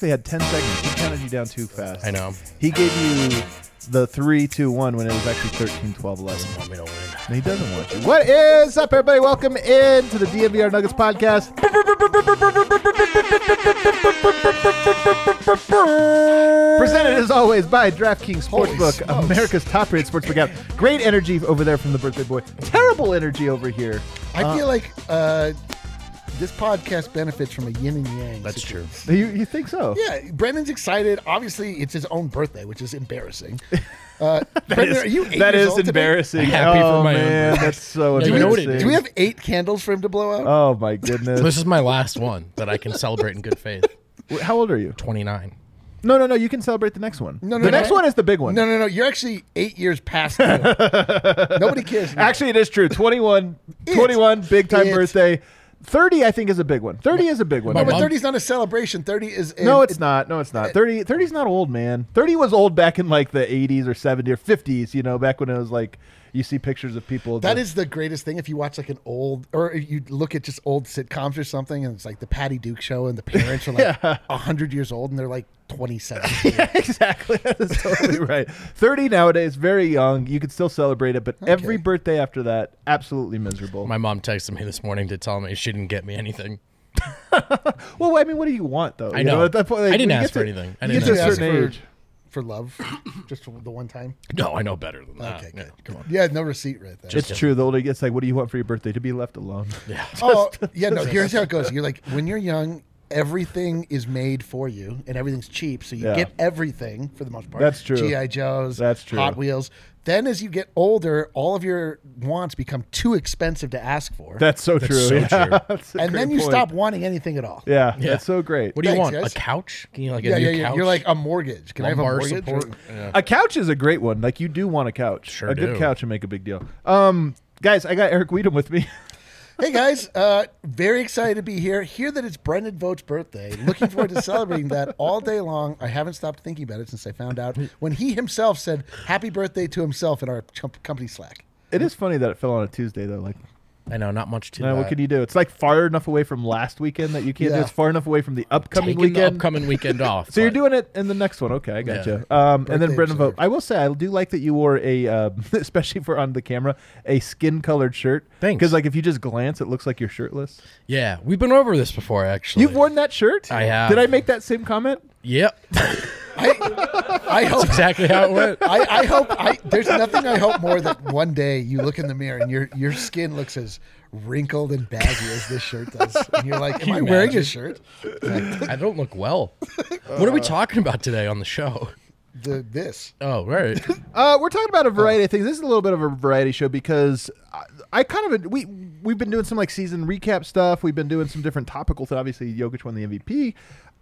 actually had 10 seconds. He counted you down too fast. I know. He gave you the 3, 2, 1 when it was actually 13, 12, 11. Want me to win? And he doesn't want you. What is up, everybody? Welcome in to the DNVR Nuggets podcast. Presented as always by DraftKings Sportsbook. America's top-rated sportsbook app. Great energy over there from the birthday boy. Terrible energy over here. I feel like uh, this podcast benefits from a yin and yang. That's true. You, you think so? Yeah, Brendan's excited. Obviously, it's his own birthday, which is embarrassing. Uh, Brendan, are you eight that years is old today? embarrassing. Happy for oh my own man, birthday. that's so Yeah, Do you we, have, what it is. do we have eight candles for him to blow out? Oh my goodness. This is my last one that I can celebrate in good faith. How old are you? 29. No, no, no. You can celebrate the next one. No, no, the no. next one is the big one. No, no, no. You're actually eight years past. that. Nobody cares. now. Actually, it is true. 21, It. 21, big time It. birthday. 30, I think, is a big one. 30 is a big one. no, but mom- 30 is not a celebration. 30 is. no, it- it's not. No, it's not. 30 30 is not old, man. 30 was old back in like the 80s or 70s or 50s, you know, back when it was like you see pictures of people. That is the greatest thing. If you watch like an old, or if you look at just old sitcoms or something, and it's like the Patty Duke show, and the parents are like a Yeah. hundred years old, and they're like twenty-seven. Yeah, exactly. That is totally right. 30 nowadays, very young. You could still celebrate it, but every birthday after that, absolutely miserable. My mom texted me this morning to tell me she didn't get me anything. well, I mean, what do you want, though? I You know. at that point, like, I didn't ask for to- anything. I didn't get to a ask certain for- age. For love, just the one time. No, I know better than that. Okay, Yeah, good. come on. Yeah, no receipt right there. It's true. The older it gets, like, what do you want for your birthday? To be left alone. Yeah. oh, yeah, no. Here's how it goes. You're like when you're young, everything is made for you, and everything's cheap, so you Yeah. get everything for the most part. That's true. GI Joes. That's true. Hot Wheels. Then, as you get older, all of your wants become too expensive to ask for, That's so That's true. so yeah. true. That's a and then you point. stop wanting anything at all. Yeah, Yeah. that's so great. What do you Thanks, want? guys. A couch? Can you like a yeah, new yeah, yeah. couch? You're like a mortgage. Can I have a mortgage? support? Yeah. A couch is a great one. Like you do want a couch. Sure a good do. couch would make a big deal. Um, guys, I got Eric Wedum with me. Hey guys, uh, very excited to be here. Hear that it's Brendan Vogt's birthday. Looking forward to celebrating that all day long. I haven't stopped thinking about it since I found out when he himself said happy birthday to himself in our company Slack. it is funny that it fell on a Tuesday though. Like, I know, not much to uh, what can you do? It's like far enough away from last weekend that you can't do. It's far enough away from the upcoming Taking the weekend. upcoming weekend off. so you're doing it in the next one. Okay, I gotcha. Yeah. Um, and then Brendan Vogt. I will say I do like that you wore a, uh, especially for on the camera, a skin colored shirt. Thanks. Because like if you just glance, it looks like you're shirtless. Yeah, we've been over this before, actually. You've worn that shirt. I have. Did I make that same comment? Yep. I, I hope. exactly how it went. I, I hope. I, there's nothing I hope more that one day you look in the mirror and your your skin looks as wrinkled and baggy as this shirt does, and you're like, "Am you I wearing a shirt?" I don't look well. What are we talking about today on the show? The this. Oh, right. Uh, we're talking about a variety of things. This is a little bit of a variety show because I, I kind of we we've been doing some like season recap stuff. We've been doing some different topical things. Obviously, Jokic won the MVP.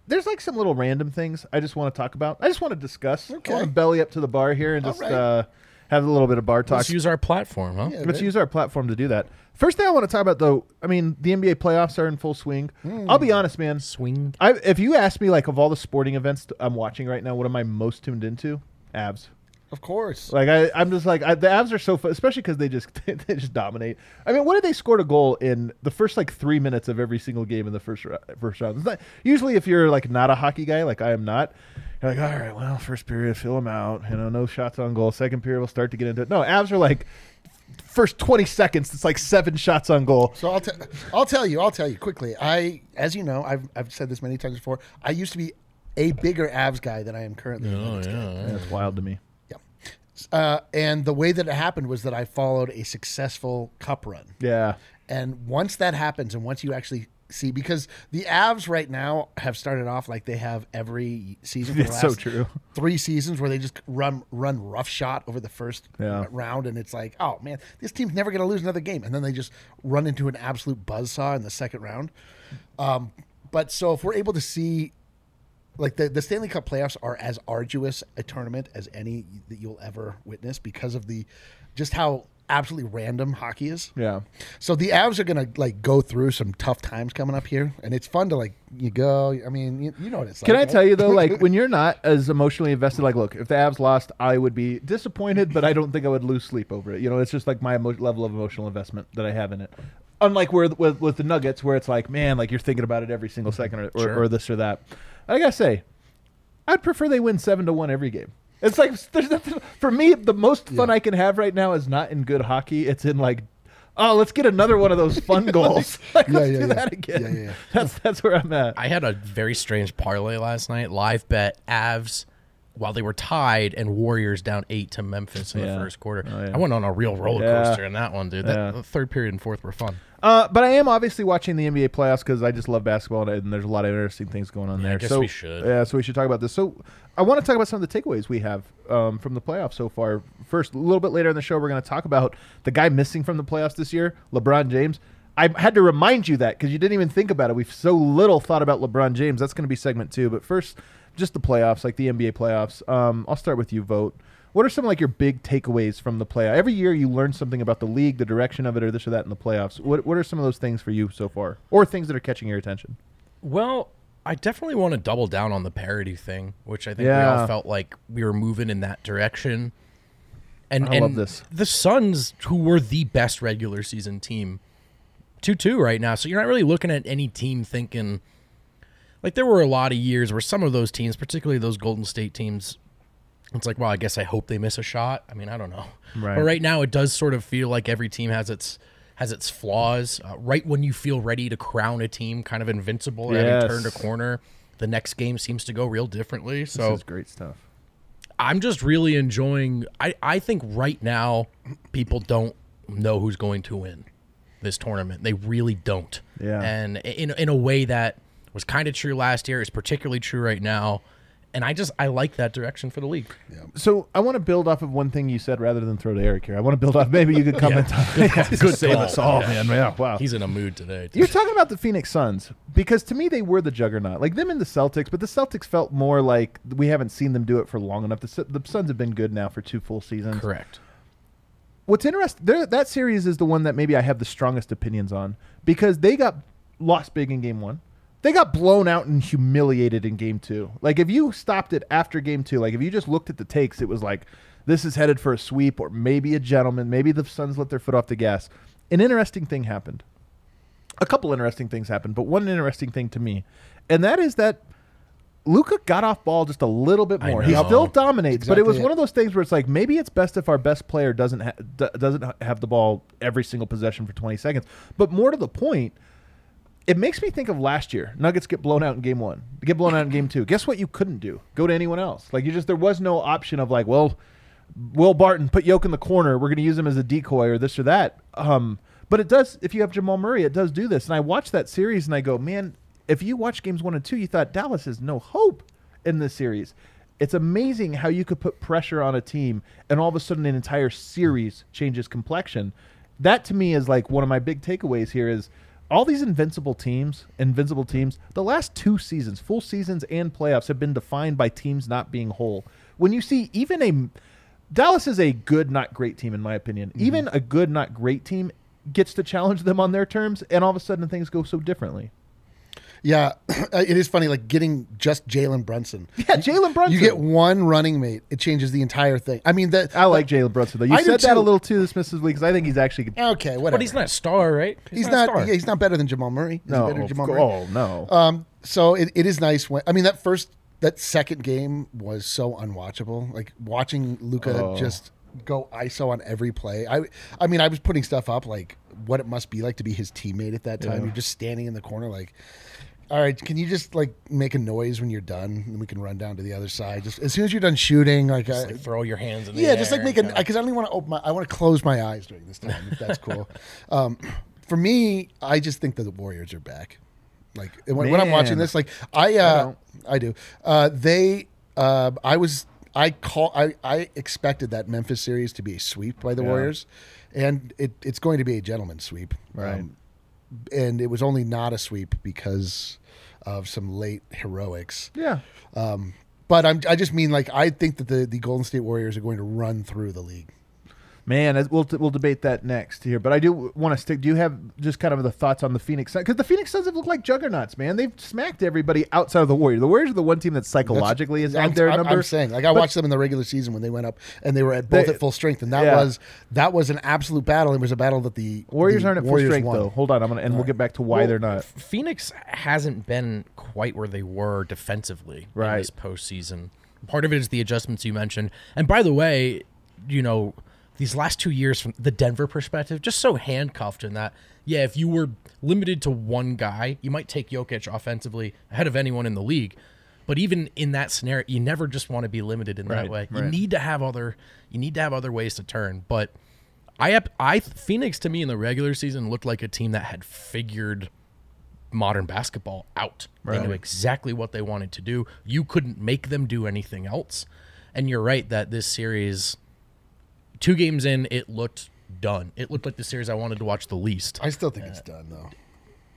There's like some little random things I just want to talk about. I just want to discuss. Okay. I want to belly up to the bar here and just right. uh, have a little bit of bar talk. Let's use our platform, huh? Yeah, Let's man. use our platform to do that. First thing I want to talk about, though, I mean, the NBA playoffs are in full swing. I'll be honest, man. Swing. I, if you ask me, like, of all the sporting events I'm watching right now, what am I most tuned into? Avs. Of course. Like I, I'm just like I, the Avs are so fun, especially because they just they just dominate. I mean, what did they scored a goal in the first like three minutes of every single game in the first first round? Not, usually, if you're like not a hockey guy, like I am not, you're like, all right, well, first period, fill them out. You know, no shots on goal. Second period, we'll start to get into it. No, Avs are like first 20 seconds. It's like seven shots on goal. So I'll, t- I'll tell you, I'll tell you quickly. I, as you know, I've, I've said this many times before. I used to be a bigger Avs guy than I am currently. Oh, Nuggets guy. yeah. That's wild to me. Uh, and the way that it happened was that I followed a successful cup run. Yeah, And once that happens, and once you actually see, because the Avs right now have started off like they have every season. For the It's so last true. Three seasons where they just run run rough shot over the first Yeah. round, and it's like, oh man, this team's never going to lose another game, and then they just run into an absolute buzzsaw in the second round. Um, but so if we're able to see like the, the Stanley Cup playoffs are as arduous a tournament as any that you'll ever witness because of the just how absolutely random hockey is. yeah. So the Avs are gonna like go through some tough times coming up here, and it's fun to like you go. I mean, you, you know what it's like. Can. I right? tell you though, like when you're not as emotionally invested, like, look, if the Avs lost, I would be disappointed, but I don't think I would lose sleep over it. You know, it's just like my emo- level of emotional investment that I have in it. Unlike where with, with the Nuggets, where it's like, man, like you're thinking about it every single second, or, or, Sure. or this or that. I gotta say, I'd prefer they win seven to one every game. It's like there's nothing for me. The most fun Yeah. I can have right now is not in good hockey. It's in like, oh, let's get another one of those fun goals. like, Yeah, let's yeah, do yeah. that again. Yeah, yeah, yeah. That's that's where I'm at. I had a very strange parlay last night. Live bet Avs while they were tied and Warriors down eight to Memphis in Yeah. the first quarter. Oh, yeah. I went on a real roller Yeah. coaster in that one, dude. That Yeah. the third period and fourth were fun. Uh, but I am obviously watching the NBA playoffs because I just love basketball and, and there's a lot of interesting things going on Yeah, I there. guess so we should. Yeah, so we should talk about this. So I want to talk about some of the takeaways we have um, from the playoffs so far. First, a little bit later in the show, we're going to talk about the guy missing from the playoffs this year, LeBron James. I had to remind you that because you didn't even think about it. We've so little thought about LeBron James. That's going to be segment two. But first, just the playoffs, like the NBA playoffs. Um, I'll start with you, Vogt. What are some like your big takeaways from the playoff? Every year you learn something about the league, the direction of it, or this or that in the playoffs. What What are some of those things for you so far, or things that are catching your attention? Well, I definitely want to double down on the parity thing, which I think we all felt like we were moving in that direction. And, I and love this. The Suns, who were the best regular season team, 2 2 right now. So you're not really looking at any team thinking. Like, there were a lot of years where some of those teams, particularly those Golden State teams, it's like, well, I guess I hope they miss a shot. I mean, I don't know. Right. But right now, it does sort of feel like every team has its has its flaws. Uh, right when you feel ready to crown a team kind of invincible, Yes. having turned a corner, the next game seems to go real differently. So this is great stuff. I'm just really enjoying. I I think right now people don't know who's going to win this tournament. They really don't. Yeah. And in in a way that was kind of true last year is particularly true right now. And I just I like that direction for the league. So I want to build off of one thing you said rather than throw to Eric here. I want to build off. Maybe you could comment on. Yeah, good save us all, Yeah. man. Yeah, wow. He's in a mood today. You're talking about the Phoenix Suns because to me they were the juggernaut, like them and the Celtics. But the Celtics felt more like we haven't seen them do it for long enough. The, the Suns have been good now for two full seasons. Correct. What's interesting, that series is the one that maybe I have the strongest opinions on because they got lost big in game one. They got blown out and humiliated in game two. Like, if you stopped it after game two, like, if you just looked at the takes, it was like, this is headed for a sweep or maybe a gentleman. Maybe the Suns let their foot off the gas. An interesting thing happened. A couple interesting things happened, but one interesting thing to me, and that is that Luka got off ball just a little bit more. He still dominates, but it was Exactly one of those things where it's like maybe it's best if our best player doesn't ha- doesn't have the ball every single possession for 20 seconds. But more to the point, it makes me think of last year. Nuggets get blown out in game 1. Get blown out in game 2. Guess what you couldn't do? Go to anyone else. Like you just there was no option of like, well, Will Barton put Yoke in the corner. We're going to use him as a decoy or this or that. Um, but it does. If you have Jamal Murray, it does do this. And I watched that series and I go, man. If you watch games one and two, you thought Dallas has no hope in this series. It's amazing how you could put pressure on a team and all of a sudden an entire series changes complexion. That to me is like one of my big takeaways here is all these invincible teams, invincible teams, the last two seasons, full seasons and playoffs have been defined by teams not being whole. When you see even a Dallas is a good, not great team, in my opinion. Mm-hmm. Even a good, not great team gets to challenge them on their terms, and all of a sudden things go so differently. Yeah, it is funny. Like getting just Jalen Brunson. Yeah, Jalen Brunson. You get one running mate, it changes the entire thing. I mean, that I like Jalen Brunson though. You I said that a too. little too dismissively because I think he's actually okay, whatever. But he's not a star, right? He's, a not. star. yeah, he's not better than Jamal Murray. Is he no. better than Jamal cour- Murray? oh no. Um, so it, it is nice when I mean that first that second game was so unwatchable. Like watching Luka Oh. just go ISO on every play. I I mean I was putting stuff up like what it must be like to be his teammate at that time. Yeah. You're just standing in the corner like. All right, can you just like make a noise when you're done, and we can run down to the other side? Just as soon as you're done shooting, like, Just, I, like, throw your hands in the yeah, air. just like make a because I don't even want to open my. I want to close my eyes during this time. If that's cool. um, for me, I just think that the Warriors are back. Like when, when I'm watching this, like I, uh, don't. I, do. Uh, they, uh, I was, I call, I, I expected that Memphis series to be a sweep by the Yeah. Warriors, and it, it's going to be a gentleman's sweep. Um, Right. and it was only not a sweep because of some late heroics. yeah. Um, but I'm, I just mean like I think that the, the Golden State Warriors are going to run through the league. Man, we'll we'll debate that next here, but I do want to stick. Do you have just kind of the thoughts on the Phoenix Suns? Because the Phoenix Suns have looked like juggernauts, man. They've smacked everybody outside of the Warriors. The Warriors are the one team that psychologically is I'm, at their I'm- number. I'm saying, like I But- watched them in the regular season when they went up and they were at both They- at full strength, and that yeah. was that was an absolute battle. It was a battle that the Warriors the aren't at full strength won. though. Hold on, I'm gonna and we'll get back to why Well, they're not. Phoenix hasn't been quite where they were defensively in Right. this postseason. Part of it is the adjustments you mentioned. And by the way, you know, these last two years from the Denver perspective, just so handcuffed in that, yeah, if you were limited to one guy, you might take Jokic offensively ahead of anyone in the league. But even in that scenario, you never just want to be limited in Right, that way. You need to have other you need to have other ways to turn. But I I Phoenix to me in the regular season looked like a team that had figured modern basketball out. They knew exactly what they wanted to do. You couldn't make them do anything else. And you're right that this series, two games in, it looked done. It looked like the series I wanted to watch the least. I still think uh, it's done though.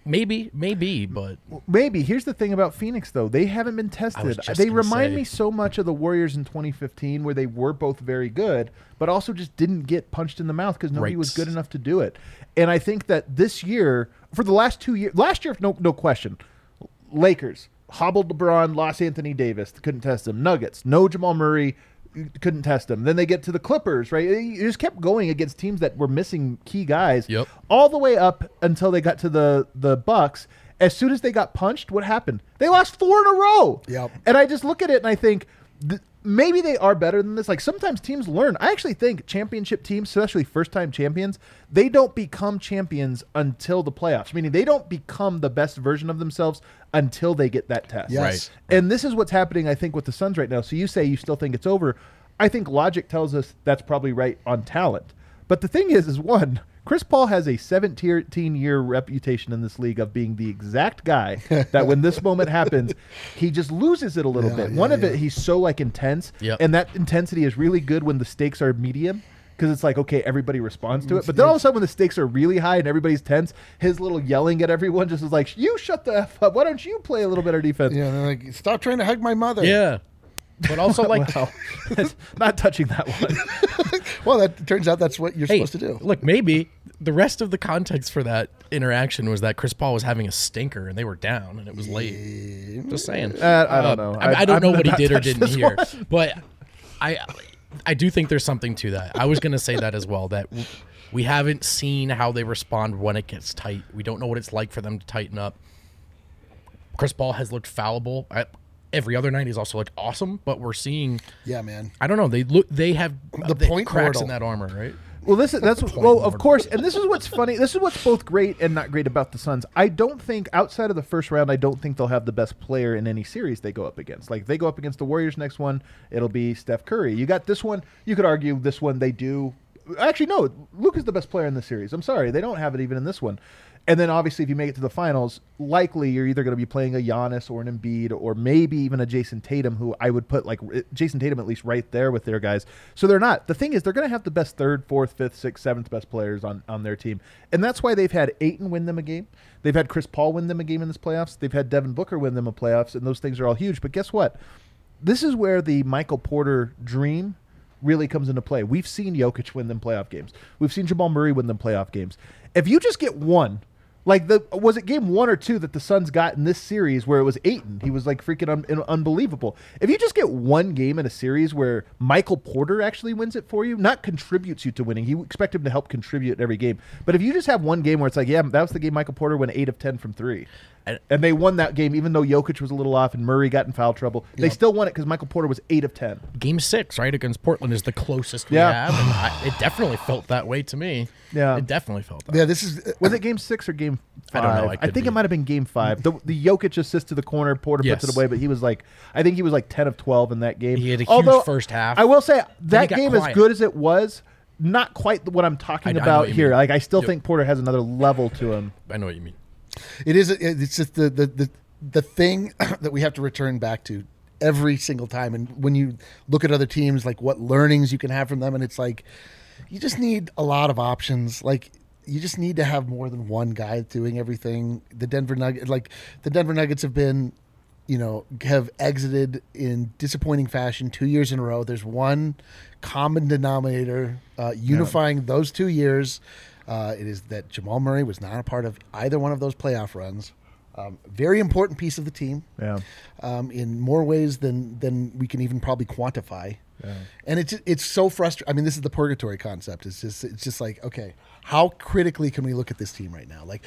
Maybe, maybe, but Maybe. Here's the thing about Phoenix, though. They haven't been tested. They remind say. me so much of the Warriors in 2015, where they were both very good, but also just didn't get punched in the mouth because nobody Right. was good enough to do it. And I think that this year, for the last two years, last year, no, no question, Lakers hobbled LeBron, lost Anthony Davis, couldn't test him. Nuggets, no Jamal Murray, couldn't test him. Then they get to the Clippers, right? You just kept going against teams that were missing key guys Yep. all the way up until they got to the the Bucks. As soon as they got punched, what happened? They lost four in a row. Yep. And I just look at it and I think th- maybe they are better than this. Like sometimes teams learn. I actually think championship teams, especially first time champions, they don't become champions until the playoffs. Meaning they don't become the best version of themselves until they get that test. Yes. Right. And this is what's happening, I think, with the Suns right now. So you say you still think it's over. I think logic tells us that's probably right on talent. But the thing is, is one, Chris Paul has a 17 year reputation in this league of being the exact guy that when this moment happens, he just loses it a little Yeah, bit. yeah, One of yeah. it, he's so like intense, Yep. and that intensity is really good when the stakes are medium. Because it's like okay, everybody responds to it, but then all of a sudden when the stakes are really high and everybody's tense, his little yelling at everyone just is like, "You shut the f up! Why don't you play a little better defense?" Yeah, they're like stop trying to hug my mother. yeah. But also like Well, not touching that one. Well, that turns out that's what you're hey, supposed to do. look, maybe the rest of the context for that interaction was that Chris Paul was having a stinker and they were down and it was late. Just saying. Uh, I don't know. I, I I- don't I'm know what he did or didn't hear, one. but I, I do think there's something to that. I was going to say that as well. That we haven't seen how they respond when it gets tight. We don't know what it's like for them to tighten up. Chris Paul has looked fallible. I, every other night he's also like awesome, but we're seeing. Yeah, man. I don't know. They look. They have The they- point cracks mortal. in that armor, right? Well, this is that's what, well, of course, and this is what's funny. This is what's both great and not great about the Suns. I don't think outside of the first round, I don't think they'll have the best player in any series they go up against. Like they go up against the Warriors next one, it'll be Steph Curry. You got this one. You could argue this one they do. Actually, no. Luke is the best player in the series. I'm sorry, they don't have it even in this one. And then obviously, if you make it to the finals, likely you're either going to be playing a Giannis or an Embiid or maybe even a Jayson Tatum, who I would put like Jayson Tatum at least right there with their guys. So they're not. The thing is, they're going to have the best third, fourth, fifth, sixth, seventh best players on on their team, and that's why they've had Ayton win them a game. They've had Chris Paul win them a game in this playoffs. They've had Devin Booker win them a playoffs, and those things are all huge. But guess what? This is where the Michael Porter dream really comes into play. We've seen Jokic win them playoff games. We've seen Jamal Murray win them playoff games. If you just get one, like the was it game one or two that the Suns got in this series where it was Ayton? He was like freaking un, un- unbelievable. If you just get one game in a series where Michael Porter actually wins it for you, not contributes you to winning. You expect him to help contribute every game. But if you just have one game where it's like, yeah, that was the game Michael Porter went eight of ten from three. And- And they won that game, even though Jokic was a little off and Murray got in foul trouble. They Yep. still won it because Michael Porter was eight of ten. Game six, right against Portland, is the closest we Yeah. have, and I, it definitely felt that way to me. Yeah. it definitely felt that. Yeah, this is uh, Was it game six or game I five? don't know, I I, could think be- it might have been game five. The, the Jokic assist to the corner, Porter puts Yes. it away, but he was like, I think he was like 10 of 12 in that game. He had a huge first half. I will say, that got game, as quiet. good as it was, not quite what I'm talking I- I know about what you here. mean. Like, I still Yep. think Porter has another level to him. I know what you mean. It is. It's just the the the, the thing that we have to return back to every single time. And when you look at other teams, like what learnings you can have from them, and it's like you just need a lot of options. Like you just need to have more than one guy doing everything. The Denver Nuggets, like the Denver Nuggets, have been you know, have exited in disappointing fashion two years in a row. There's one common denominator uh, unifying those two years. Uh, it is that Jamal Murray was not a part of either one of those playoff runs. Um, very important piece of the team Yeah. um, in more ways than than we can even probably quantify. And it's it's so frustrating. I mean, this is the purgatory concept. It's just it's just like okay, how critically can we look at this team right now? Like,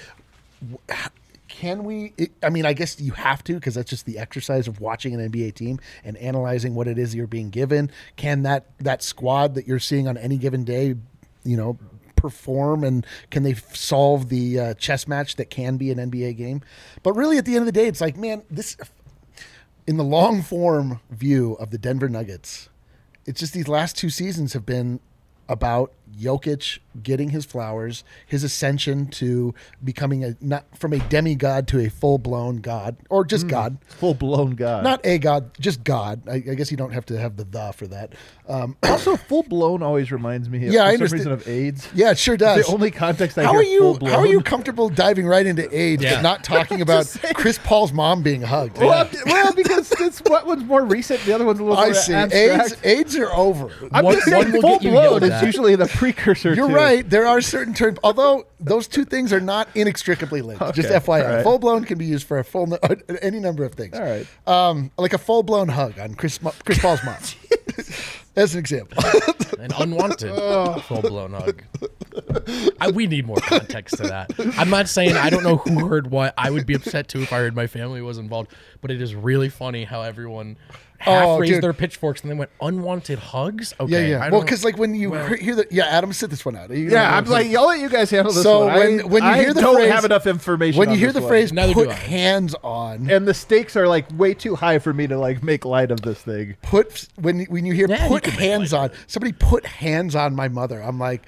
can we? It, I mean, I guess you have to because that's just the exercise of watching an NBA team and analyzing what it is you're being given. Can that that squad that you're seeing on any given day, you know, perform and can they solve the uh, chess match that can be an NBA game? But really, at the end of the day, it's like, man, this in the long form view of the Denver Nuggets, it's just these last two seasons have been about Jokic getting his flowers, his ascension to becoming a not from a demigod to a full blown god or just god, Full blown god. not a god, just God. I, I guess you don't have to have the the for that. Um, also full blown always reminds me. Yeah, for I some understand. reason of AIDS. yeah, it sure does. The only context I how hear are you? full-blown- How are you comfortable diving right into AIDS Yeah. but not talking about Chris Paul's mom being hugged? Well, I'm- well, because it's what one's more recent, the other one's a little I more see. abstract. AIDS, AIDS are over. I'm One- just saying one full blown is usually the precursor. You're to- right. There are certain terms, although those two things are not inextricably linked. Just FYI, all right. full blown can be used for a full no- any number of things. All right. um, like a full blown hug on Chris Mo- Chris Paul's mom, as an example. An unwanted full blown hug. I, we need more context to that. I'm not saying I don't know who heard what. I would be upset too if I heard my family was involved. But it is really funny how everyone half Oh, raised dude. their pitchforks and then went unwanted hugs. yeah, Okay, yeah. I Well, because like when you well- hear the yeah, Adam, sit this one out. You Yeah, I'm like, I'll let you guys handle this So one. when- I, when you I hear the don't phrase- have enough information. when you hear the one. phrase Neither "put hands on," and the stakes are like way too high for me to like make light of this thing. put when when you hear Yeah, "put can make hands on," somebody put hands on my mother. I'm like,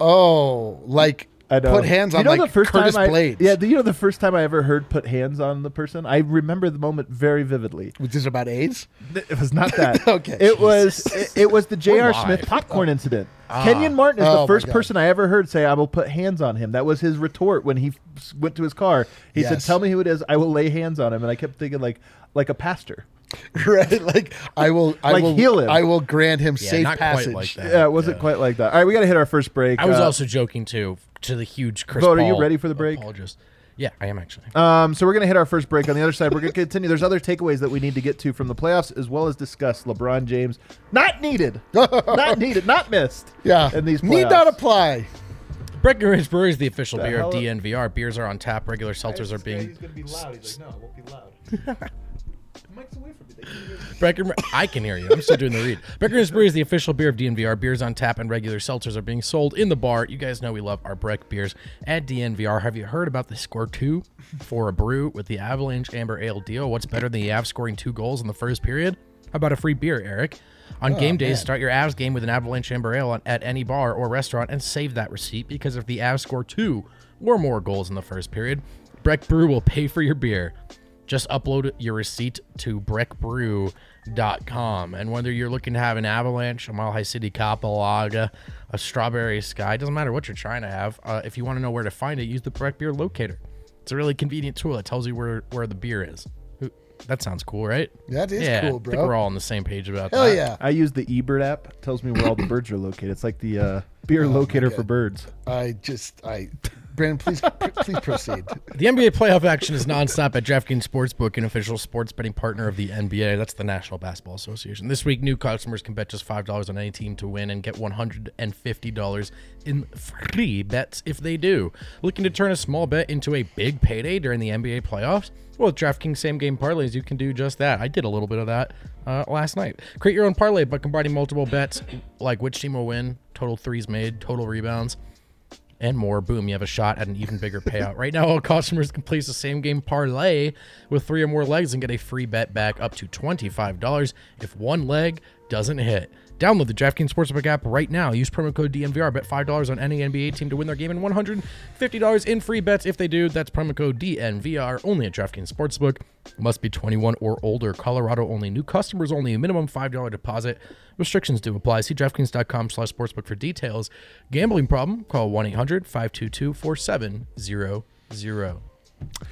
oh, like I know. put hands You on know like the first Curtis time I, Blades. Yeah, do you know the first time I ever heard "put hands on the person"? I remember the moment very vividly. which is about AIDS. It was not that. Okay. It was it, it was the J.R. Oh Smith popcorn incident. Ah. Kenyon Martin is Oh, the first person I ever heard say, "I will put hands on him." That was his retort when he f- went to his car. He said, "Tell me who it is. I will lay hands on him." And I kept thinking, like, like a pastor. right? Like I will, I Like will heal him. I will grant him Yeah, safe not quite passage. like that. Yeah, it wasn't quite like that. All right, we got to hit our first break. I was Uh, also joking too to the huge Chris. Vogt, are you Paul ready for the break? Apologist. Yeah, I am actually. Um, so we're going to hit our first break. On the other side, we're going to continue. There's other takeaways that we need to get to from the playoffs, as well as discuss LeBron James not needed, not needed, not missed. Yeah, in these need not apply. Breckenridge Brewery is the official The beer of hell- DNVR. Beers are on tap. Regular seltzers are being going to be loud. He's like, no, it won't be loud. Mike's away from me. They can't hear me. Brecken, I can hear you. I'm still doing the read. Breckenridge Brewery is the official beer of DNVR. Beers on tap and regular seltzers are being sold in the bar. You guys know we love our Breck beers at DNVR. Have you heard about the score two for a brew with the Avalanche Amber Ale deal? What's better than the Avs scoring two goals in the first period? How about a free beer, Eric? On oh, game days, man. start your Avs game with an Avalanche Amber Ale on- at any bar or restaurant and save that receipt because if the Avs score two or more goals in the first period, Breck Brew will pay for your beer. Just upload your receipt to breckbrew.com. And whether you're looking to have an avalanche, a Mile High City Capalaga, a strawberry sky, doesn't matter what you're trying to have. Uh, if you want to know where to find it, use the Breck Beer Locator. It's a really convenient tool that tells you where, where the beer is. That sounds cool, right? That is yeah, cool, I think we're all on the same page about Hell that. yeah! I use the eBird app. It tells me where all the birds are located. It's like the uh, beer Oh, locator for birds. I just I, Brendan, please please proceed. The NBA playoff action is nonstop at DraftKings Sportsbook, an official sports betting partner of the NBA. That's the National Basketball Association. This week, new customers can bet just $5 on any team to win and get $150 in free bets if they do. Looking to turn a small bet into a big payday during the NBA playoffs? Well, with DraftKings same game parlays, you can do just that. I did a little bit of that uh, last night. Create your own parlay by combining multiple bets, like which team will win, total threes made, total rebounds and more. Boom, you have a shot at an even bigger payout. Right now, all customers can place the same game parlay with three or more legs and get a free bet back up to $25 if one leg doesn't hit. Download the DraftKings Sportsbook app right now. Use promo code DNVR. Bet $5 on any NBA team to win their game and $150 in free bets if they do. That's promo code DNVR only at DraftKings Sportsbook. Must be 21 or older. Colorado only. New customers only. Minimum $5 deposit. Restrictions do apply. See DraftKings.com slash sportsbook for details. Gambling problem? Call 1-800-522-4700.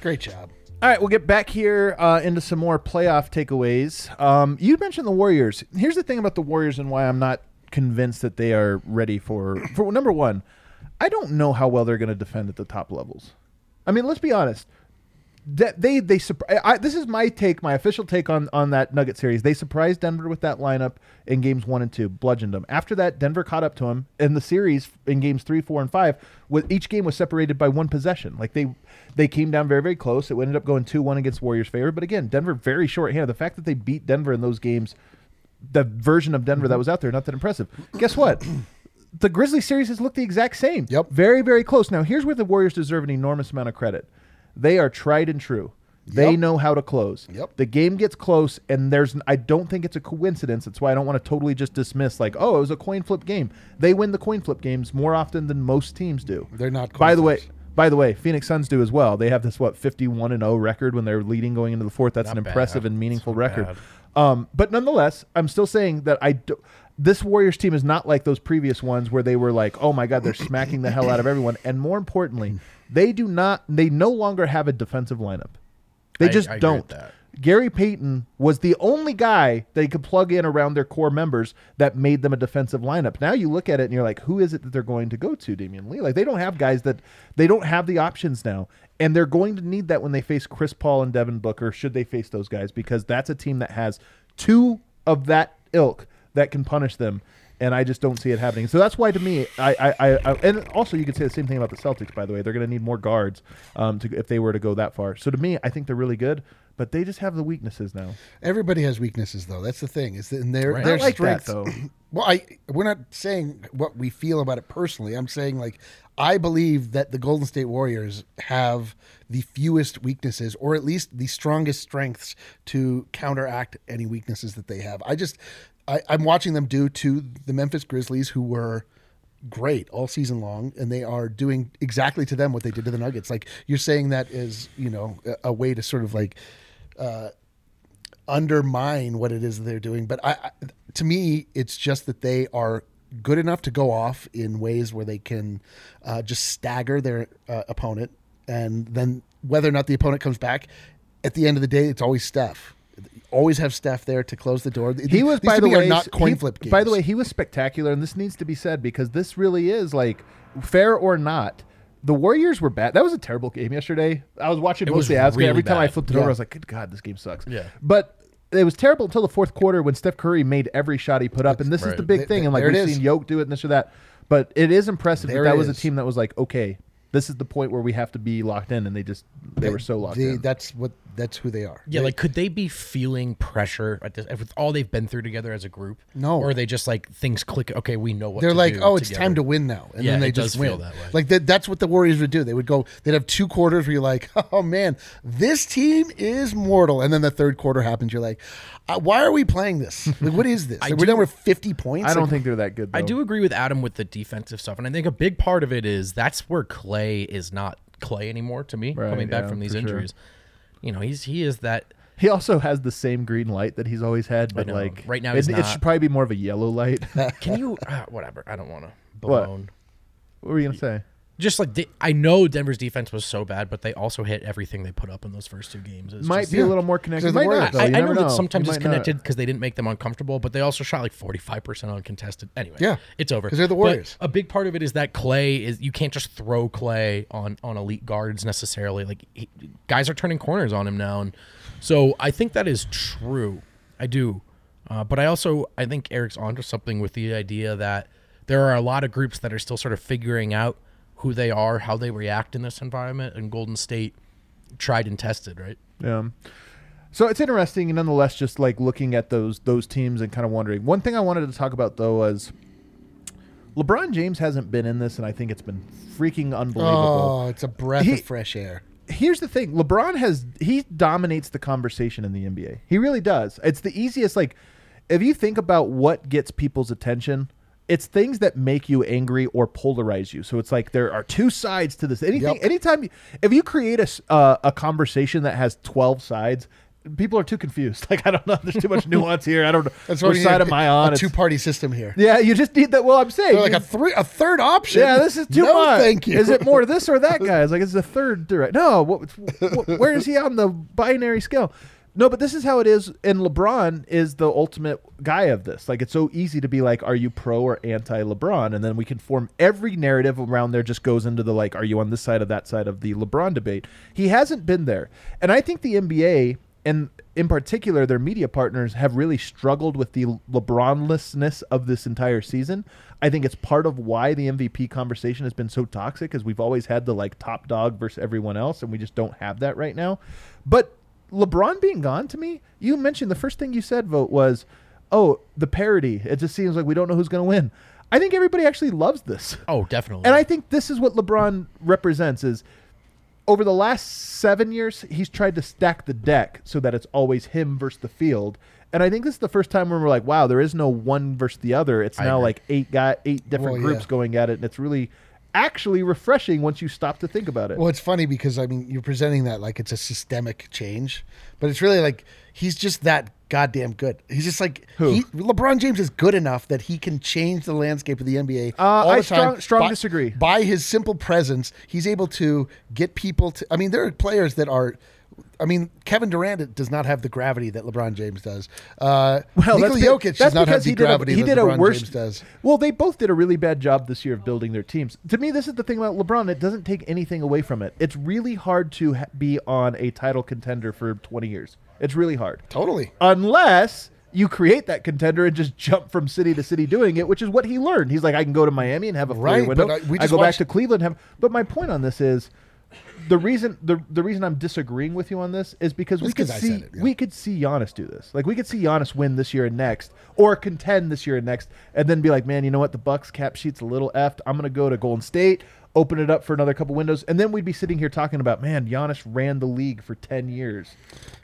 Great job. All right, we'll get back here uh, into some more playoff takeaways. Um, you mentioned the Warriors. Here's the thing about the Warriors and why I'm not convinced that they are ready for. For number one, I don't know how well they're going to defend at the top levels. I mean, let's be honest. That they they I, this is my take, my official take on on that Nugget series. They surprised Denver with that lineup in games one and two, bludgeoned them. After that, Denver caught up to them in the series in games three, four, and five. With each game was separated by one possession. Like they they came down very very close. It ended up going two one against Warriors' favor. But again, Denver very short-handed. The fact that they beat Denver in those games, the version of Denver that was out there, not that impressive. Guess what? the Grizzlies series has looked the exact same. Yep. Very, very close. Now, here's where the Warriors deserve an enormous amount of credit. They are tried and true. They Yep. know how to close. Yep. The game gets close, and there's. I don't think it's a coincidence. That's why I don't want to totally just dismiss like, oh, it was a coin flip game. They win the coin flip games more often than most teams do. They're not coin By the way, flips. by the way, Phoenix Suns do as well. They have this what 51 and 0 record when they're leading going into the fourth. That's Not an bad. impressive and meaningful record. Um, but nonetheless, I'm still saying that I do, this Warriors team is not like those previous ones where they were like, oh my god, they're smacking the hell out of everyone. And more importantly, they do not. They no longer have a defensive lineup. They I- just I don't. Gary Payton was the only guy they could plug in around their core members that made them a defensive lineup. Now you look at it and you're like, who is it that they're going to go to, Damion Lee? Like they don't have guys that they don't have the options now. And they're going to need that when they face Chris Paul and Devin Booker, should they face those guys, because that's a team that has two of that ilk that can punish them. And I just don't see it happening. So that's why, to me, I, I, I, I and also you could say the same thing about the Celtics. By the way, they're going to need more guards um, to if they were to go that far. So to me, I think they're really good, but they just have the weaknesses now. Everybody has weaknesses, though. That's the thing. Is that in their Right. their like strengths. though. Well, I we're not saying what we feel about it personally. I'm saying like I believe that the Golden State Warriors have the fewest weaknesses, or at least the strongest strengths to counteract any weaknesses that they have. I just I, I'm watching them do to the Memphis Grizzlies, who were great all season long, and they are doing exactly to them what they did to the Nuggets. Like you're saying that is you know a, a way to sort of like undermine what it is they're doing. But I, I, to me, it's just that they are good enough to go off in ways where they can uh, just stagger their uh, opponent, and then whether or not the opponent comes back, at the end of the day, it's always Steph. Always have Steph there to close the door. He was, These by the way, not coin he- flip games. By the way, he was spectacular, and this needs to be said because this really is like fair or not. The Warriors were bad. That was a terrible game yesterday. I was watching It most was of the Avs game. really Every time I flipped it over, I was like, "Good God, this game sucks." Yeah. but. It was terrible until the fourth quarter when Steph Curry made every shot he put up, and this is the big Th- thing. th- And like we've is. seen Yoke do it and this or that, but it is impressive There that was a team that was like, okay, this is the point where we have to be locked in, and they just they were so locked They- in. That's what. That's who they are. Yeah, They- like could they be feeling pressure at this, with all they've been through together as a group? No. or are they just like things click? Okay, we know what they're to like, do oh, it's together." time to win now, and Yeah, then they it just does win. feel that way. Like that, that's what the Warriors would do. They would go. They'd have two quarters where you're like, oh man, this team is mortal, and then the third quarter happens. You're like, uh, why are we playing this? Like, what is this? I We're do- done with 50 points. I don't Like, think they're that good. Though. I do agree with Adam with the defensive stuff, and I think a big part of it is that's where Clay is not Clay anymore to me. Right, coming back yeah, from these injuries. sure. You know, he's he is that. He also has the same green light that he's always had, but know. like Right now it, it not. should probably be more of a yellow light. Can you uh, whatever? I don't want to What? blown. what were you gonna say? Just like de- I know Denver's defense was so bad, but they also hit everything they put up in those first two games. It's Might just- be a little more connected. The Might Warriors- not, though. I, I know never that sometimes it's connected because they didn't make them uncomfortable, but they also shot like forty five percent uncontested. Anyway, Yeah. it's over. Because they're the But Warriors. a big part of it is that Clay is you can't just throw Clay on on elite guards necessarily. Like he, guys are turning corners on him now, and so I think that is true. I do, uh, but I also I think Eric's onto something with the idea that there are a lot of groups that are still sort of figuring out who they are, how they react in this environment, and Golden State tried and tested, right? Yeah. So it's interesting, and nonetheless, just like looking at those those teams and kind of wondering. One thing I wanted to talk about though was LeBron James hasn't been in this, and I think it's been freaking unbelievable. Oh, it's a breath He- of fresh air. Here's the thing: LeBron has he dominates the conversation in the NBA. He really does. It's the easiest. Like, if you think about what gets people's attention. It's things that make you angry or polarize you. So it's like there are two sides to this. Anything, Yep. anytime, you, if you create a uh, a conversation that has twelve sides, people are too confused. Like I don't know. There's too much nuance here. I don't know. That's Which side am I on? A two-party system here. yeah, you just need that. Well, I'm saying like you- a three, a third option. Yeah, this is too no, much. Thank you. Is it more this or that guy? It's like it's the third direct. No, what, what, where is he on the binary scale? No, but this is how it is. And LeBron is the ultimate guy of this. Like it's so easy to be like, are you pro or anti LeBron? And then we can form every narrative around there. Just goes into the like, are you on this side of that side of the LeBron debate? He hasn't been there, and I think the NBA and in particular their media partners have really struggled with the LeBronlessness of this entire season. I think it's part of why the MVP conversation has been so toxic because we've always had the like top dog versus everyone else and we just don't have that right now. But LeBron being gone to me, you mentioned the first thing you said Vogt was, "Oh, the parity. It just seems like we don't know who's going to win." I think everybody actually loves this. Oh, definitely. And I think this is what LeBron represents is over the last seven years, he's tried to stack the deck so that it's always him versus the field. And I think this is the first time when we're like, wow, there is no one versus the other. It's I now agree. like eight guy, eight different Well, groups yeah. going at it, and it's really actually refreshing once you stop to think about it. Well, it's funny because I mean you're presenting that like it's a systemic change, but it's really like he's just that goddamn good. He's just like Who? He, LeBron James is good enough that he can change the landscape of the NBA. Uh, all I the time strong- strong by- disagree. By his simple presence, he's able to get people to. I mean, there are players that are. I mean, Kevin Durant does not have the gravity that LeBron James does. Uh, Well, Nikola that's, Jokic that's does not because have the he did a, gravity he that did LeBron a worse. James does. Well, they both did a really bad job this year of building their teams. To me, this is the thing about LeBron. It doesn't take anything away from it. It's really hard to ha- be on a title contender for 20 years. It's really hard. Totally. unless you create that contender and just jump from city to city doing it, which is what he learned. He's like, I can go to Miami and have a Right, window. but, uh, we I go back to Cleveland. and Have, but my point on this is the reason the the reason I'm disagreeing with you on this is because we It's could 'cause I see said it, yeah. we could see Giannis do this. Like we could see Giannis win this year and next, or contend this year and next, and then be like, man, you know what? The Bucks cap sheet's a little effed. I'm gonna go to Golden State. Open it up for another couple windows, and then we'd be sitting here talking about, man, Giannis ran the league for ten years.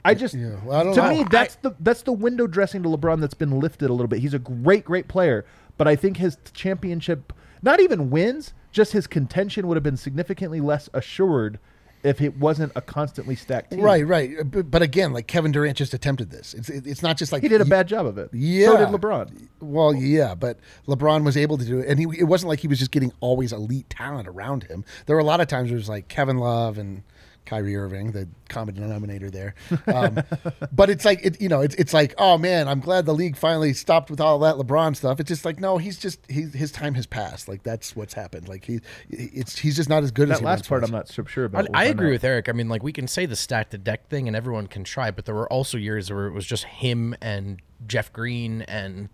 I just, Yeah, well, I don't to know. me, that's the that's the window dressing to LeBron that's been lifted a little bit. He's a great, great player, but I think his championship, not even wins, just his contention would have been significantly less assured if it wasn't a constantly stacked team. Right, right. But, but again, like Kevin Durant just attempted this. It's it- it's not just like He did a bad job of it. Yeah. So did LeBron. Well, yeah, but LeBron was able to do it, and he it wasn't like he was just getting always elite talent around him. There were a lot of times where it was like Kevin Love and Kyrie Irving, the common denominator there. Um, but it's like it, you know, it's it's like, oh man, I'm glad the league finally stopped with all that LeBron stuff. It's just like, no, he's just he, his time has passed. Like that's what's happened. Like he, it's he's just not as good as That last once part, was. I'm not so sure about. We'll I agree out. with Eric. I mean, like we can say the stack the deck thing, and everyone can try, but there were also years where it was just him and Jeff Green, and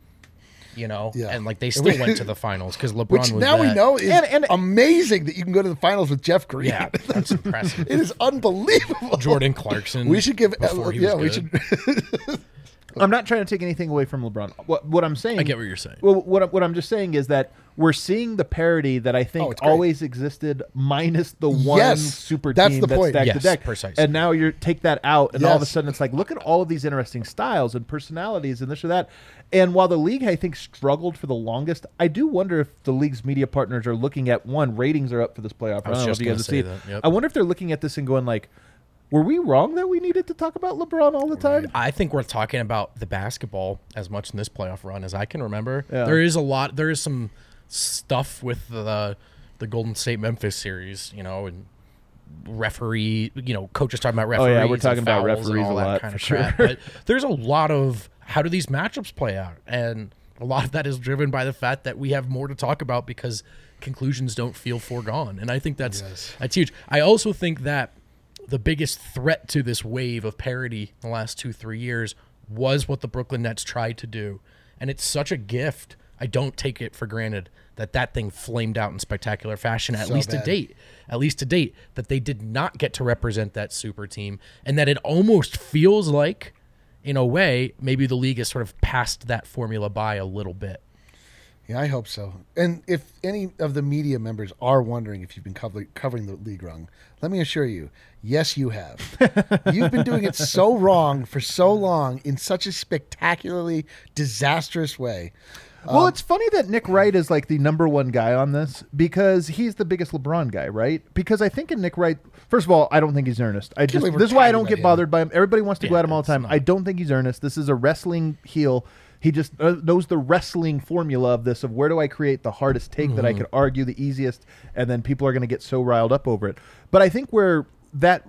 you know, Yeah. and like they still went to the finals because LeBron Which was now we know is And- and- amazing that you can go to the finals with Jeff Green. Yeah, that's impressive. it is unbelievable. Jordan Clarkson. We should give before he yeah, was we good. should I'm not trying to take anything away from LeBron. What what I'm saying, I get what you're saying. Well, what what I'm just saying is that we're seeing the parity that I Oh, think great. always existed, minus the one Yes, super that's team the that point. stacked the Yes, deck. precisely. And now you take that out, and all of a sudden it's like, look at all of these interesting styles and personalities and this or that. And while the league, I think, struggled for the longest, I do wonder if the league's media partners are looking at one ratings are up for this playoff. I was don't know just if you gonna guys see. that, yep. I wonder if they're looking at this and going like. Were we wrong that we needed to talk about LeBron all the time? I think we're talking about the basketball as much in this playoff run as I can remember. Yeah. There is a lot. There is some stuff with the the Golden State Memphis series, you know, and referee, you know, coaches talking about referees. Oh, referees. yeah, we're talking about referees all a that lot, kind for of sure. But there's a lot of how do these matchups play out, and a lot of that is driven by the fact that we have more to talk about because conclusions don't feel foregone, and I think that's that's huge. I also think that the biggest threat to this wave of parity in the last two, three years was what the Brooklyn Nets tried to do. And it's such a gift. I don't take it for granted that that thing flamed out in spectacular fashion, at So least to date. At least to date, that they did not get to represent that super team. And that it almost feels like, in a way, maybe the league has sort of passed that formula by a little bit. Yeah, I hope so. And if any of the media members are wondering if you've been cover- covering the league wrong, let me assure you, yes, you have. you've been doing it so wrong for so long in such a spectacularly disastrous way. Well, it's funny that Nick Wright is like the number one guy on this because he's the biggest LeBron guy, right? Because I think in Nick Wright, first of all, I don't think he's earnest. I just this is why I don't get him. bothered by him. Everybody wants to go at him all the time. not- I don't think he's earnest. This is a wrestling heel. He just uh, knows the wrestling formula of this of where do I create the hardest take that I could argue the easiest, and then people are going to get so riled up over it. But I think where that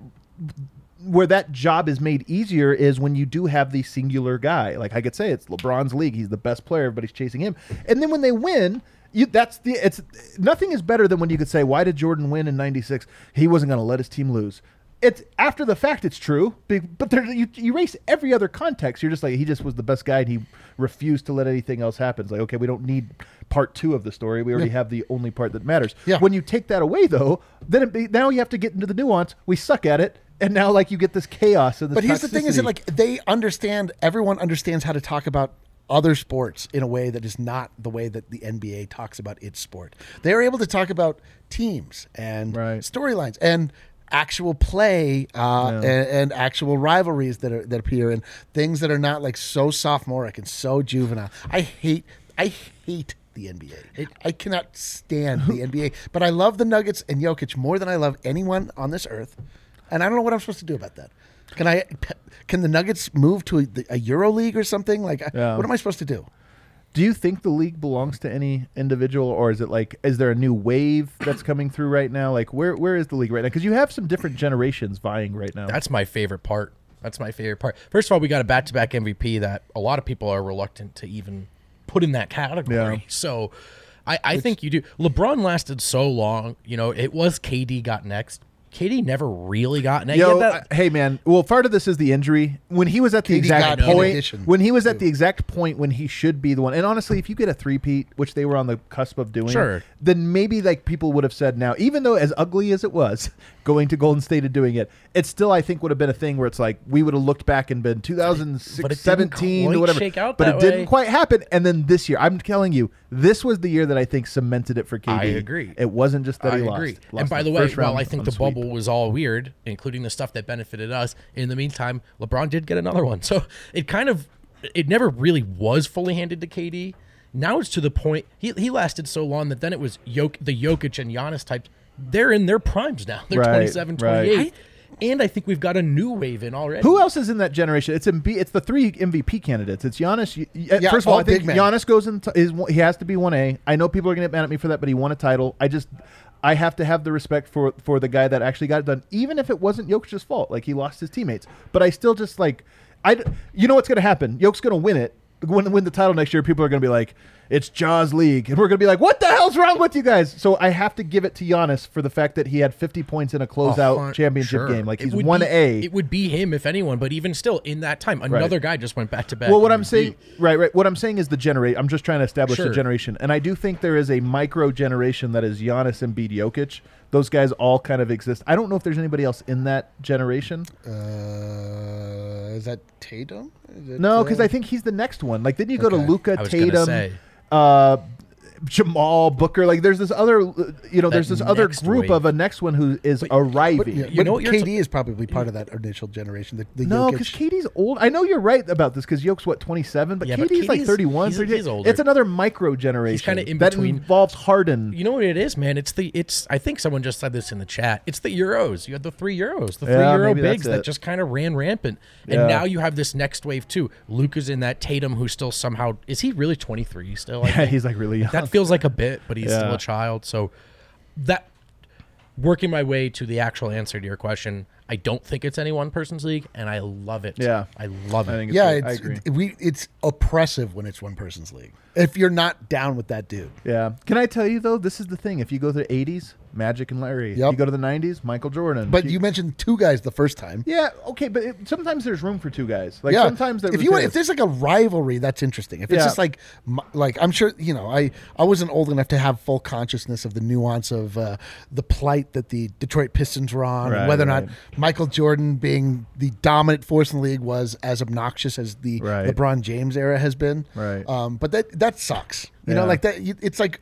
where that job is made easier is when you do have the singular guy. Like I could say it's LeBron's league. He's the best player. Everybody's chasing him. And then when they win, you that's the it's nothing is better than when you could say, Why did Jordan win in ninety six? He wasn't gonna let his team lose. It's after the fact it's true, but there, you, you erase every other context. You're just like he just was the best guy and he refused to let anything else happen. It's like, okay, we don't need part two of the story. We already have the only part that matters. Yeah. When you take that away though, then it be, now you have to get into the nuance. We suck at it, and now like you get this chaos and this But here's the thing: is that like they understand, everyone understands how to talk about other sports in a way that is not the way that the NBA talks about its sport. They are able to talk about teams and Right. storylines and actual play uh, and, and actual rivalries that are that appear and things that are not like so sophomoric and so juvenile. I hate I hate the NBA. I cannot stand the NBA, but I love the Nuggets and Jokic more than I love anyone on this earth, and I don't know what I'm supposed to do about that. Can I? Can the Nuggets move to a, a Euro League or something? Like, Yeah. what am I supposed to do? Do you think the league belongs to any individual, or is it like is there a new wave that's coming through right now? Like where where is the league right now? Because you have some different generations vying right now. That's my favorite part. That's my favorite part. First of all, we got a back-to-back MVP that a lot of people are reluctant to even put in that category. Yeah. So, I, I think you do. LeBron lasted so long. You know, it was KD got next. KD never really got next. Yo, that- uh, hey man. Well, part of this is the injury. When he was at the KD exact point, when he was at the exact point when he should be the one. And honestly, if you get a three-peat, which they were on the cusp of doing, Sure. then maybe like people would have said now, even though as ugly as it was, going to Golden State and doing it, it still I think would have been a thing where it's like we would have looked back and been 2006, But it didn't 17 or whatever. shake out but that it didn't quite happen. And then this year, I'm telling you, this was the year that I think cemented it for KD. I agree. It wasn't just that I he lost. agree. Lost and by in the way, first while I think on the sweep. bubble was all weird, including the stuff that benefited us, in the meantime, LeBron did get another one. So it kind of, it never really was fully handed to KD. Now it's to the point he he lasted so long that then it was Jok, the Jokic and Giannis types. They're in their primes now. They're Right, 27, right. 28. And I think we've got a new wave in already. Who else is in that generation? It's MB, It's the three MVP candidates. It's Giannis. y- y- Yeah, first of all, all I think. Giannis goes in. T- is he has to be one A. I know people are going to get mad at me for that, but he won a title. I just. I have to have the respect for for the guy that actually got it done, even if it wasn't Jokic's fault. Like he lost his teammates, but I still just like, I. You know what's going to happen? Jokic's going to win it. Win, win the title next year. People are going to be like, "It's Jaws League," and we're going to be like, "What the hell's wrong with you guys?" So I have to give it to Giannis for the fact that he had 50 points in a closeout hun- championship sure. game. Like he's would one be- A. It would be him if anyone, but even still, in that time, another guy just went back to back. Well, what I'm MVP. saying, right, right. What I'm saying is the generate. I'm just trying to establish the generation, and I do think there is a micro generation that is Giannis and Jokic. Those guys all kind of exist. I don't know if there's anybody else in that generation. Uh, is that Tatum? Is it, No, because I think he's the next one. Like, then you go to Luka, I was gonna Tatum, say. Uh, Jamal Booker. Like, there's this other, you know, there's this other group wave. of a next one who is But- arriving. yeah, You but know what KD t- is probably part of that initial generation. The, the No, because KD's old. I know you're right about this because Yoke's what 27, but Yeah, but KD's like 31, he's- 38. he's older. It's another micro generation. kinda in that between- involves Harden. You know what it is, man? It's the it's. I think someone just said this in the chat. It's the Euros. You had the three Euros, the three Yeah, Euro bigs that just kind of ran rampant, Yeah. and now you have this next wave too. Luka's in that. Tatum, who still somehow is he really twenty three still? I Yeah, think? he's like really young. that feels like a bit, but he's still a child. So that working my way to the actual answer to your question, I don't think it's any one person's league, and I love it. Yeah. I love it. I think it's yeah, great. I agree. it- we, it's oppressive when it's one person's league. If you're not down with that dude, Yeah. Can I tell you though? This is the thing. If you go to the '80s, Magic and Larry. Yep. You go to the '90s, Michael Jordan. but If you mentioned two guys the first time. Yeah. Okay, but it, sometimes there's room for two guys. Like yeah, sometimes there if you want, if there's like a rivalry, that's interesting. If it's Yeah. just like like I'm sure you know I I wasn't old enough to have full consciousness of the nuance of uh, the plight that the Detroit Pistons were on, Right, whether or right. not Michael Jordan being the dominant force in the league was as obnoxious as the Right. LeBron James era has been. Right. Um, but that that sucks. You know, like that. It's like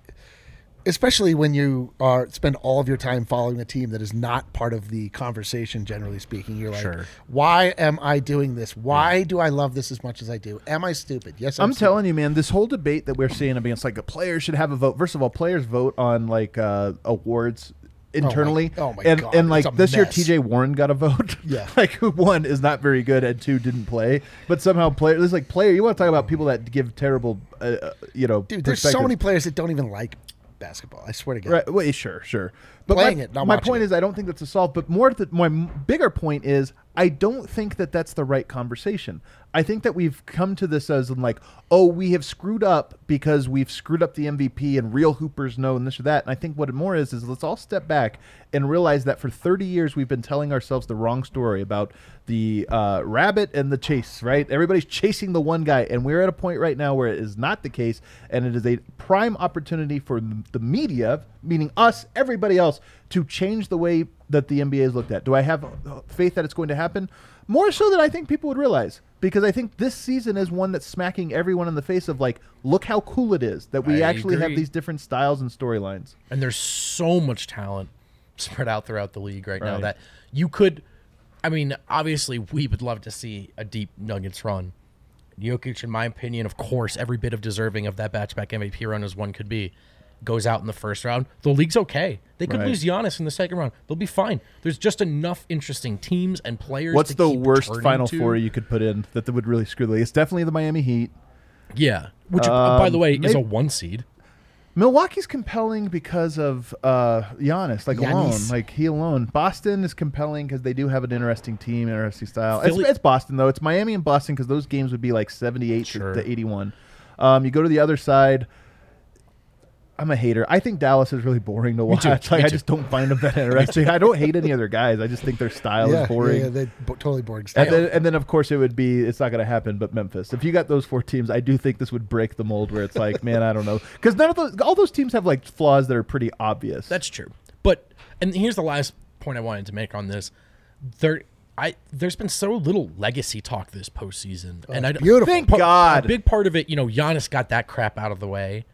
especially when you are spend all of your time following a team that is not part of the conversation generally speaking you're like Sure. why am i doing this why do i love this as much as i do am i stupid yes i'm, I'm telling you, man, this whole debate that we're seeing against like a player should have a vote. First of all, players vote on like uh, awards internally. oh my and, God, and like this year. TJ Warren got a vote. Yeah. like who one is not very good and two didn't play, but somehow player. Like player. You want to talk about people that give terrible, uh, uh, you know, dude there's so many players that don't even like basketball i swear to god Right. Well, sure, sure. But Playing my, it, not my point it. is, I don't think that's a solve. But more, my bigger point is, I don't think that that's the right conversation. I think that we've come to this as in like, oh, we have screwed up because we've screwed up the MVP, and real hoopers know and this or that. And I think what it more is is let's all step back and realize that for 30 years we've been telling ourselves the wrong story about the uh, rabbit and the chase. Right? Everybody's chasing the one guy, and we're at a point right now where it is not the case, and it is a prime opportunity for the media, meaning us, everybody else, to change the way that the NBA is looked at. Do I have uh, faith that it's going to happen? More so than I think people would realize, because I think this season is one that's smacking everyone in the face of like, look how cool it is that we I actually have these different styles and storylines. and there's so much talent spread out throughout the league right, now that you could. I mean, obviously, we would love to see a deep Nuggets run. Jokic, in my opinion, of course, every bit of deserving of that batch-back MVP run as one could be, goes out in the first round. The league's okay. They could Right. lose Giannis in the second round. They'll be fine. There's just enough interesting teams and players. What's the worst Final to. Four you could put in that would really screw the league? It's definitely the Miami Heat. Yeah, which, uh, by the Um, way, is a one seed. Milwaukee's compelling because of uh, Giannis, like alone, like he alone. Boston is compelling because they do have an interesting team, interesting style. It's, it's Boston though. It's Miami and Boston because those games would be like seventy-eight to- Sure. to eighty-one. Um, you go to the other side. I'm a hater. I think Dallas is really boring to watch. too, Like me I too. just don't find them that interesting. I don't hate any other guys. I just think their style yeah, is boring. yeah, yeah they're bo- totally boring stuff And then, and then, of course, it would be it's not going to happen. But Memphis, if you got those four teams, I do think this would break the mold where it's like, man, I don't know, because none of those, all those teams have like flaws that are pretty obvious. That's true. But and here's the last point I wanted to make on this. There I there's been so little legacy talk this postseason. Oh, and I don't- beautiful. Thank pa- God. A big part of it, you know, Giannis got that crap out of the way.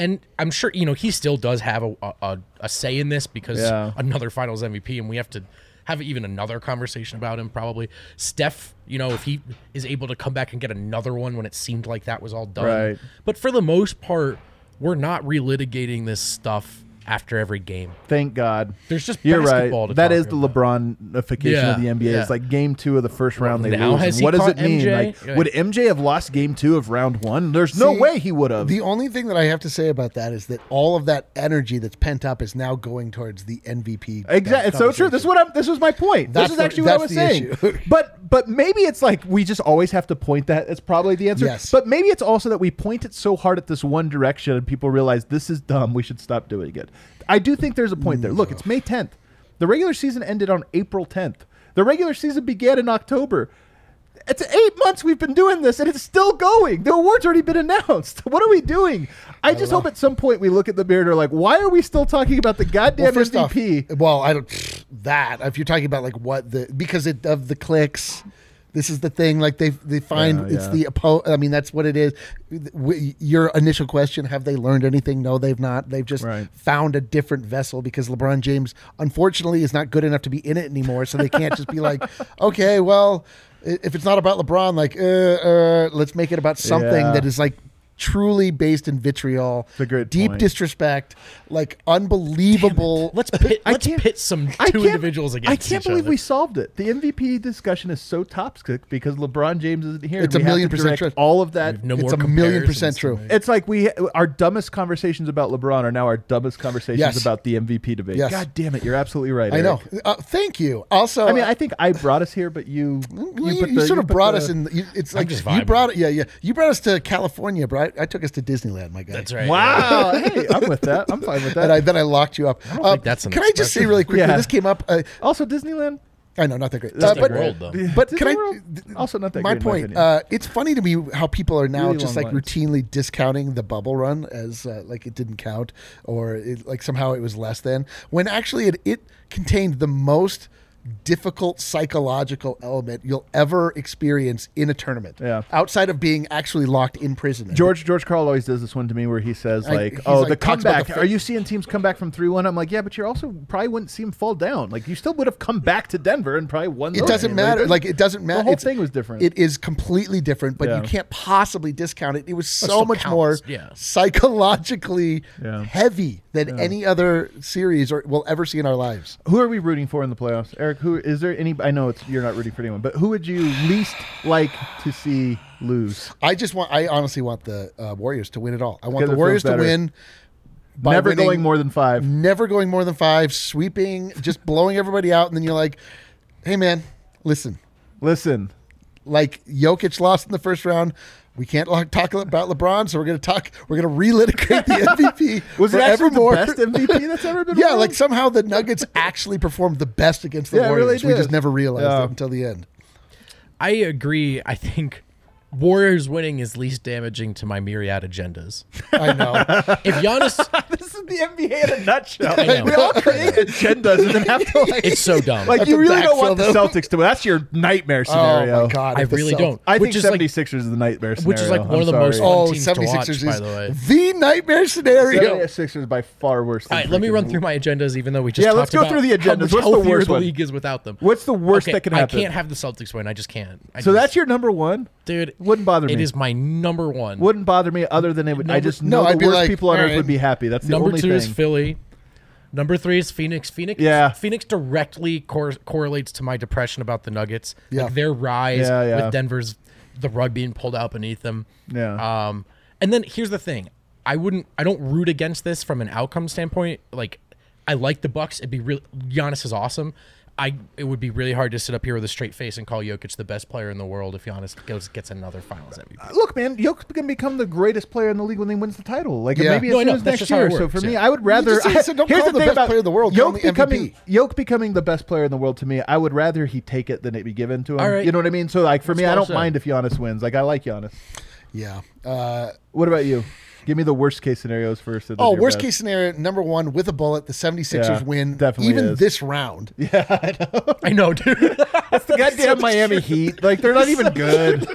And I'm sure, you know, he still does have a, a, a say in this because Yeah. another finals MVP and we have to have even another conversation about him probably. Steph, you know, if he is able to come back and get another one when it seemed like that was all done. Right. But for the most part, we're not relitigating this stuff after every game. Thank God. There's just You're right. basketball to That talk is the about. LeBronification of the Yeah, NBA. yeah. It's like game two of the first round they now lose. has And he what does caught it mean? MJ? Like, Yeah. would MJ have lost game two of round one? There's no See, way he would have. The only thing that I have to say about that is that all of that energy that's pent up is now going towards the MVP. Exactly. It's so true. This is what I'm. This was my point. That's this is the- actually what I that's was the saying. but but maybe it's like we just always have to point that. It's probably the answer. Yes. But maybe it's also that we point it so hard at this one direction and people realize this is dumb. We should stop doing it. I do think there's a point there. Look, it's May 10th. The regular season ended on April 10th. The regular season began in October. It's eight months we've been doing this, and it's still going. The award's already been announced. What are we doing? I, just hope at some point we look at the mirror and are like, why are we still talking about the goddamn well, first off, well, I don't that if you're talking about like what the because it, of the clicks. This is the thing. Like they they find Yeah, it's yeah. the oppo- I mean, that's what it is. Your initial question: Have they learned anything? No, they've not. They've just Right. found a different vessel because LeBron James, unfortunately, is not good enough to be in it anymore. So they can't just be like, okay, well, if it's not about LeBron, like, uh, uh, let's make it about something Yeah. that is like truly based in vitriol, a great deep point. disrespect, like unbelievable. Let's pit. Let's pit some two individuals against I can't believe other. we solved it. The MVP discussion is so toxic because LeBron James isn't here. It's a million percent true. All of that. no It's a million percent true. It's like we our dumbest conversations about LeBron are now our dumbest conversations Yes. about the MVP debate. Yes. God damn it, you're absolutely right. I know. Uh, thank you. Also, I mean, I think I brought us here, but you you, you the- sort of brought the- us in. You, it's like just you vibing. brought it. Yeah, yeah. You brought us to California, bro. I, I took us to Disneyland, my guy. That's right. Wow, hey, I'm with that. I'm fine with that. And I, then I locked you up. don't Uh, think that's an can I just say really quickly? Yeah. This came up. Uh, also, Disneyland. I know, not that great. Uh, Disney but World, though. but Disney can I? World? Also not that My great in my point. uh, it's funny to me how people are now Really just like lines. routinely discounting the bubble run as uh, like it didn't count or it, like somehow it was less than when actually it, it contained the most difficult psychological element you'll ever experience in a tournament. Yeah. Outside of being actually locked in prison. George George Karl always does this one to me where he says I- like, he's "Oh, like, the comeback. the fa- Are you seeing teams come back from three one?" I'm like, "Yeah, but you're also probably wouldn't see them fall down. Like you still would have come back to Denver and probably won. It doesn't games. matter. Like it doesn't matter. The whole It's- thing was different. It is completely different, but Yeah. you can't possibly discount it. It was so much counts, more yeah. psychologically Yeah. heavy than any other series or we'll ever see in our lives. who are we rooting for in the playoffs, Eric? Who is there any? I know it's you're not rooting for anyone, but who would you least like to see lose? I just want. I honestly want the uh, Warriors to win it all. I want Because the Warriors to win. by Never winning- going more than five. Never going more than five. Sweeping, just blowing everybody out, and then you're like, "Hey, man, listen." Listen, Like Jokic lost in the first round. We can't talk about LeBron, so we're going to talk. We're going to relitigate the MVP. was it actually the best MVP that's ever been? Yeah, won? like somehow the Nuggets actually performed the best against the Yeah, it really Warriors. we just never realized Yeah. it until the end. I agree. I think Warriors winning is least damaging to my myriad agendas. I know. If Giannis, this is the NBA in a nutshell. We all create agendas and then have to like. it's so dumb. like you really don't want the. Celtics to win. That's your nightmare oh, scenario. oh scenario. my god! I really Celt- don't. I think which is 76ers is the nightmare scenario. which is like one I'm of the sorry. most fun Oh, teams 76ers watch, is by the way. the nightmare scenario. 76ers by far worse. Than All right, let me run through my agendas, even though we just Yeah, let's go about through the agendas. much What's the worst the league is without them. What's the worst that can happen? I can't have the Celtics win. I just can't. So that's your number one. dude. Wouldn't bother me. It is my number one. Wouldn't bother me other than it would. I just know I'd the worst like, people on earth would be happy. That's the Number only two thing. is Philly. Number three is Phoenix. Phoenix. Yeah. Phoenix directly cor- correlates to my depression about the Nuggets. Yeah. Like their rise Yeah, yeah. with Denver's the rug being pulled out beneath them. Yeah. Um, and then here's the thing: I wouldn't, I don't root against this from an outcome standpoint. Like, I like the Bucks. It'd be real. Giannis is awesome. I it would be really hard to sit up here with a straight face and call Jokic the best player in the world if Giannis goes gets another Finals MVP. Look, man, Jokic's going to become the greatest player in the league when he wins the title. Like Yeah. maybe as No, I soon know. as next year. So works, for me. I would rather. just said- said don't here's call the the thing best about player in the world, call Jokic becoming MVP. Jokic becoming the best player in the world to me. I would rather he take it than it be given to him. All right. You know what I mean? So like for me, I don't said. mind if Giannis wins. Like I like Giannis. Yeah. Uh, What about you? Give me the worst case scenarios first. oh, worst best. case scenario, number one, with a bullet, the 76ers Yeah, win definitely even is. this round. Yeah, I know, dude. That's the goddamn Miami Heat. Like they're not even good.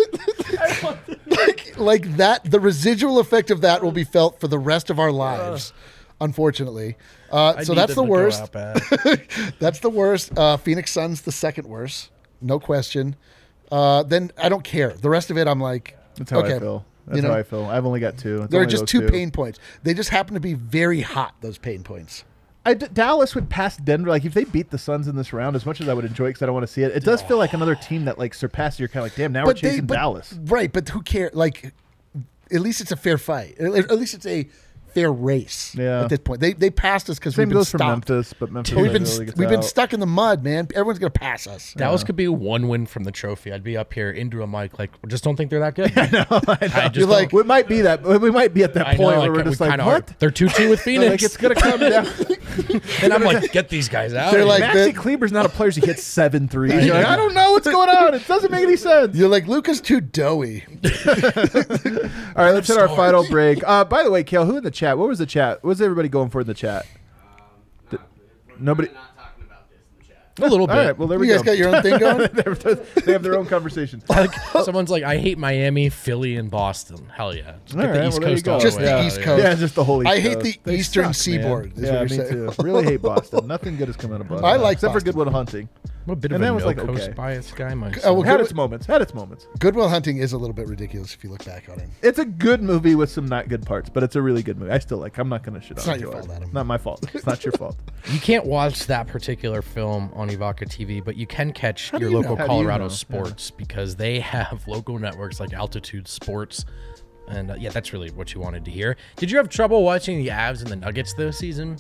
like, like that, the residual effect of that will be felt for the rest of our lives, unfortunately. Uh, so that's the them to go worst. That's the worst. Uh, Phoenix Suns, the second worst. No question. Uh, then I don't care. The rest of it, I'm like, That's how okay. That's You know? how I feel. I've only got two. It's There are just those two pain points. They just happen to be very hot, those pain points. I d- Dallas would pass Denver. Like if they beat the Suns in this round, as much as I would enjoy, because I don't want to see it, it does feel like another team that like surpasses. You're kind of like, damn, now we're chasing but- Dallas. Right, but who cares? Like, at least it's a fair fight. At least it's a fair race Yeah. at this point. They they passed us because we've Same been goes for stopped. Memphis, but Memphis We've been really gets we've been out. stuck in the mud, man. Everyone's gonna pass us. Dallas could be one win from the trophy. I'd be up here into a mic like, just don't think they're that good. I know. I just You're like, We might be that. We might be at that I point know, where like, we're we just like, kinda what? Are. They're two two with Phoenix. Like it's gonna come down. and I'm like, get these guys out. They're like- Maxi Kleber's not a player who hits seven threes. You're like, I don't know what's going on. It doesn't make any sense. You're like Luka's too doughy. All right, let's hit our final break. Uh, by the way, Kale, who in the chat? What was the chat? What was everybody going for in the chat? Um, nobody- Not talking about this in the chat. a little bit. right, well there we You guys go. got your own thing going. they have their own conversations. like someone's like, I hate Miami, Philly, and Boston. Hell yeah, just All get the East well, Coast go. all Just the the way. East Yeah. Coast. Yeah, just the whole. I hate Coast. the They Eastern suck. Seaboard, is what Yeah, you're me saying. too. Really hate Boston. Nothing good has come out of Boston. I like except Boston. for Goodwill Hunting. I'm a bit And of that a was no like, coast okay. bias guy myself. Uh, well, Had Good- its moments. Had its moments. Goodwill Hunting is a little bit ridiculous if you look back on it. It's a good movie with some not good parts, but it's a really good movie. I still like. I'm not gonna shit It's on not your fault. Adam. Not my fault. It's not your fault. You can't watch that particular film on Evoca TV, but you can catch do your you local know? How do you Colorado know? sports because they have local networks like Altitude Sports. And uh, yeah, that's really what you wanted to hear. Did you have trouble watching the Avs and the Nuggets this season?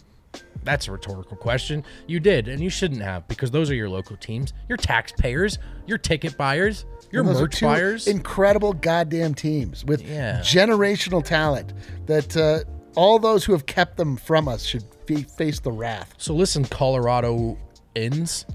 That's a rhetorical question. You did, and you shouldn't have because those are your local teams, your taxpayers, your ticket buyers, your And those are merch two buyers. Incredible goddamn teams with Yeah. generational talent that uh, all those who have kept them from us should fe- face the wrath. so listen, Coloradoans,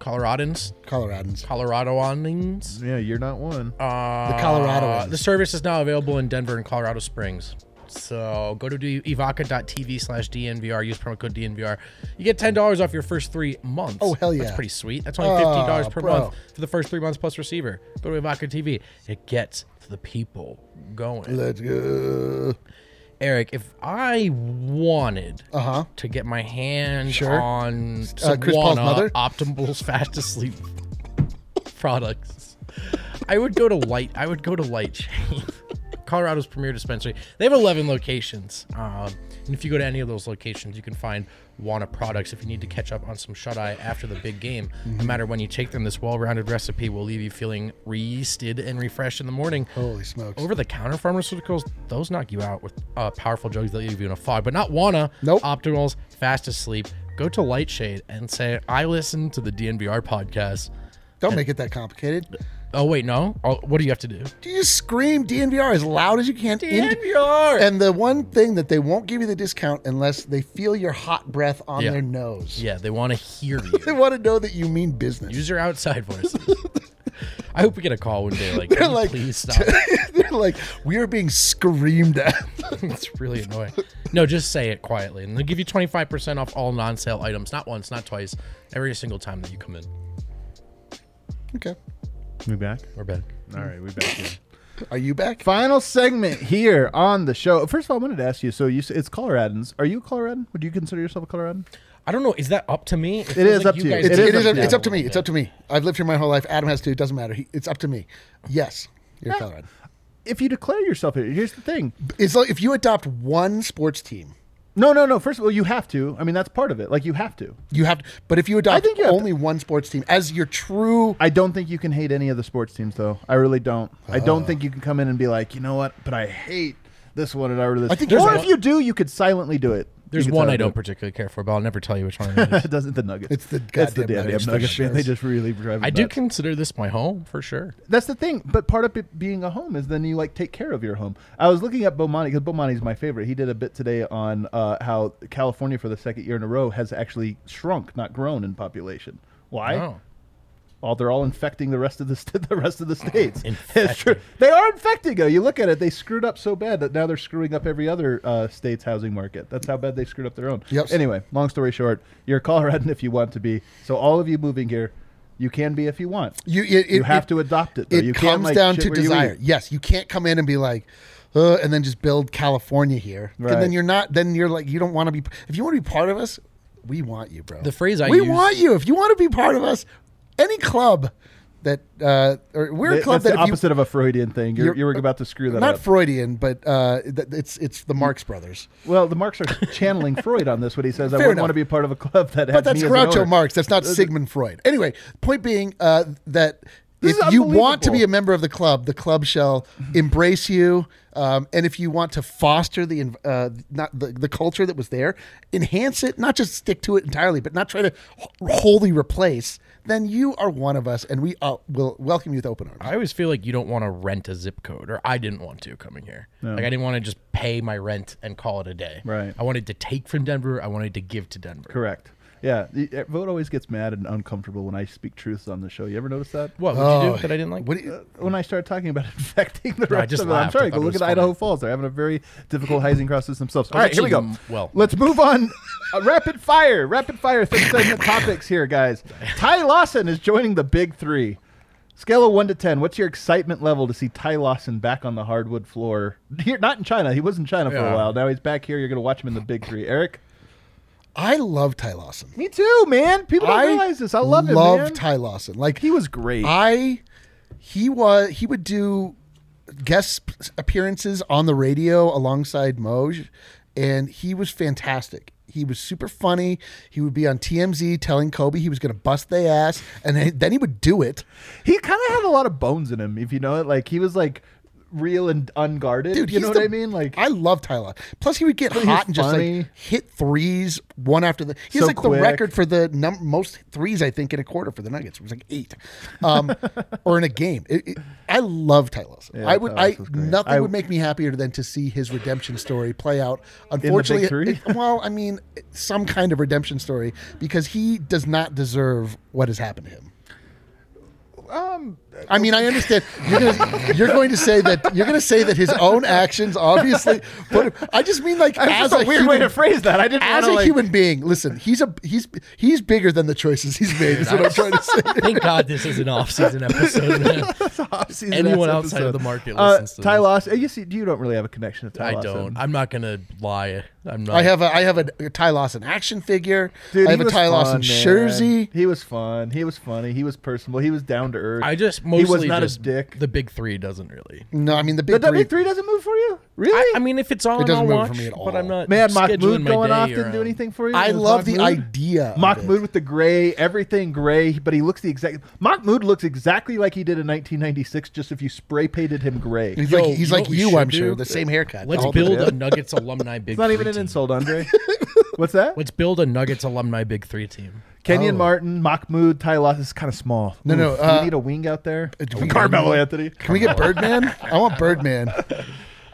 Coloradans, Coloradans. Coloradoans. yeah, you're not one. Uh, The Coloradoans. The service is now available in Denver and Colorado Springs. So go to evoca.tv slash DNVR. Use promo code DNVR. You get $10 off your first three months. Oh, hell yeah. That's pretty sweet. That's only $15 Oh, per bro. month for the first three months plus receiver. Go to Evoca TV. It gets the people going. Let's go. Eric, if I wanted Uh-huh. to get my hands Sure. on Uh, Chris Paul's mother? Optimal's fast asleep products, I would go to Light. I would go to Lightshade, Colorado's premier dispensary. They have 11 locations, um, and if you go to any of those locations, you can find Wana products. If you need to catch up on some shut eye after the big game, no matter when you take them, this well-rounded recipe will leave you feeling rested and refreshed in the morning. Holy smokes. Over the counter pharmaceuticals, those knock you out with uh, powerful drugs that leave you in a fog, but not Wana. Nope. Optimals, fast asleep. Go to Lightshade and say, I listened to the DNVR podcast. Don't make it that complicated. Oh, wait, no? Oh, what do you have to do? Do you just scream DNVR as loud as you can. in- DNVR! and the one thing that they won't give you the discount unless they feel your hot breath on Yeah. their nose. yeah, they want to hear you. They you. want to know that you mean business. Use your outside voices. I hope we get a call one day like, They're "Can you like, please stop. they're like, we are being screamed at. it's really annoying. No, just say it quietly. And they'll give you 25% off all non sale items. Not once, not twice. Every single time that you come in. okay. We back? We're back. All right, we back here. Are you back? Final segment here on the show. First of all, I wanted to ask you. So you, s- it's Coloradans. Are you a Coloradan? Would you consider yourself a Coloradan? I don't know. Is that up to me? It, is feels up to you. guys It's, It it is is up up, to it's up to me. It's up to me. I've lived here my whole life. Adam has to. It doesn't matter. He, it's up to me. Yes. You're eh. Colorado. If you declare yourself here, here's the thing. It's like if you adopt one sports team, No, no, no. First of all, you have to. I mean, that's part of it. Like you have to. you have. To. But if you adopt think you only one sports team as your true, I don't think you can hate any of the sports teams, though. I really don't. I don't oh. think you can come in and be like, you know what? But I hate this one and I really this. I think or if one- you do, you could silently do it. There's one I don't do particularly care for, but I'll never tell you which one it it. is. it doesn't the Nuggets. It's the It's the goddamn goddamn Nuggets, Nuggets, for man. They just really drive. I do nuts. consider this my home for sure. That's the thing. But part of it being a home is then you like take care of your home. I was looking at Bomani because Bomani's my favorite. He did a bit today on uh, how California for the second year in a row has actually shrunk, not grown in population. Why? Oh. Well, they're all infecting the rest of the st- the rest of the states. It's true. They are infecting. though. You look at it; they screwed up so bad that now they're screwing up every other uh, state's housing market. That's how bad they screwed up their own. Yep. Anyway, long story short, you're a Coloradan if you want to be. So all of you moving here, you can be if you want. you it, You it- have it- to adopt it. Though. It you can't, comes like, down to where you desire. Yes, you can't come in and be like, uh, and then just build California here. Right. And then you're not. Then you're like, you don't want to be. If you want to be part of us, we want you, bro. The phrase I we use- want you. If you want to be part of us, any club that uh, or we're a club That's that the if you, opposite of a Freudian thing. You're, You're- you were about to screw that up. not up. Freudian, but uh, th- it's it's the Marx Brothers. well, the Marx are channeling Freud on this What he says, "I wouldn't enough. want to be a part of a club that." But that's me as an Groucho. Marx. That's not Sigmund Freud. Anyway, point being uh, that This if you want to be a member of the club, the club shall embrace you. Um, and if you want to foster the uh, not the, the culture that was there, enhance it, not just stick to it entirely, but not try to wholly replace. Then you are one of us, and we uh, will welcome you with open arms. I always feel like you don't want to rent a zip code, or I didn't want to coming here. Like I didn't want to just pay my rent and call it a day. Right. I wanted to take from Denver. I wanted to give to Denver. Correct. Yeah, uh, Vogt always gets mad and uncomfortable when I speak truths on the show. You ever notice that? What would you Oh, do that I didn't like? What do you, Uh, when I started talking about infecting the No, I rest just of it, I'm sorry. Go look was at Idaho. Falls. They're having a very difficult housing crisis themselves. All right, here we go. well- let's move on. Uh, rapid fire, rapid fire. Third segment topics here, guys. Ty Lawson is joining the Big Three. Scale of one to ten. What's your excitement level to see Ty Lawson back on the hardwood floor? Here, not in China. He was in China for a while. Now he's back here. You're going to watch him in the Big Three. Eric. I love Ty Lawson. Me too, man. People don't I realize this. I love him, love man. Ty Lawson. Like he was great. I he was he would do guest appearances on the radio alongside Moj, and he was fantastic. He was super funny. He would be on TMZ telling Kobe he was going to bust their ass, and then, then he would do it. He kind of had a lot of bones in him, if you know it. Like he was like real and unguarded. Dude, you know the- what I mean? Like I love Tyler. Plus, he would get hot and just funny. like hit threes one after the. He's So like quick. the record for the num- most threes I think in a quarter for the Nuggets. It was like eight, um, or in a game. It- it- I love Tyler. Yeah, I would. I nothing I- would make me happier than to see his redemption story play out. Unfortunately, it- well, I mean, some kind of redemption story because he does not deserve what has happened to him. um I mean, I understand. You're, gonna, you're going to say that you're going to say that his own actions obviously. But I just mean like as That's a a weird human, way to phrase that. I didn't as a like. human being. Listen, he's a he's he's bigger than the choices he's made. Is what I'm trying to say. Thank God this is an off-season episode. Off-season Anyone ass outside of the market Uh, listens to Ty this. Lawson. You see, you don't really have a connection to Ty I Lawson. don't. I'm not gonna lie. I'm not. I have a I have a, Ty Lawson action figure. Dude, I he have a was Ty fun, Lawson man. jersey. He was fun. He was funny. He was personable. He was down to earth. I just he mostly was not just a dick. The big three doesn't really. No, I mean the the big W three. three doesn't move for you, really? I, I mean, if it's on, It doesn't I'll move watch. for me at all. But I'm not. Man, scheduling Mahmoud my going off didn't do anything for you. I Was love the idea. of Mahmoud with the gray, everything gray, but he looks the exact. Mahmoud looks exactly like he did in 1996. Just if you spray painted him gray. He's Yo, like he's you like you, I'm sure. The same haircut. Let's build a Nuggets alumni big. It's not even an insult, Andre. What's that? Let's build a Nuggets alumni big three team. Kenyon Oh. Martin, Mahmoud, Ty Loss is kind of small. No, no, Oof. Do uh, we need a wing out there. do we- Carmelo Anthony. Can we get Birdman? I want Birdman.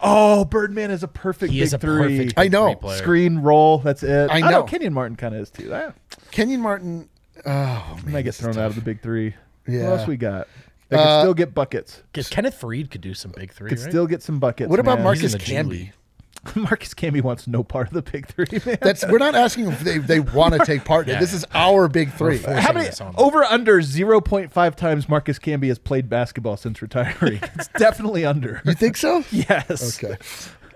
Oh, Birdman is a perfect He big is a three. perfect. I know. three player. Screen roll. That's it. I know. know. Kenyon Martin kind of is too. Ah, Kenyon Martin. Oh he man, might get this is thrown out of the big three. Yeah. What else we got? They can Uh, still get buckets. Get- Kenneth Faried could do some big three. Could right? still get some buckets. What about man. Marcus He's in the G Camby? League. Marcus Camby wants no part of the big three, man. That's we're not asking if they, they want to take part in it. Yeah. This is our big three. How many this on them. over under 0.5 times Marcus Camby has played basketball since retiring? it's definitely under. You think so? yes. Okay.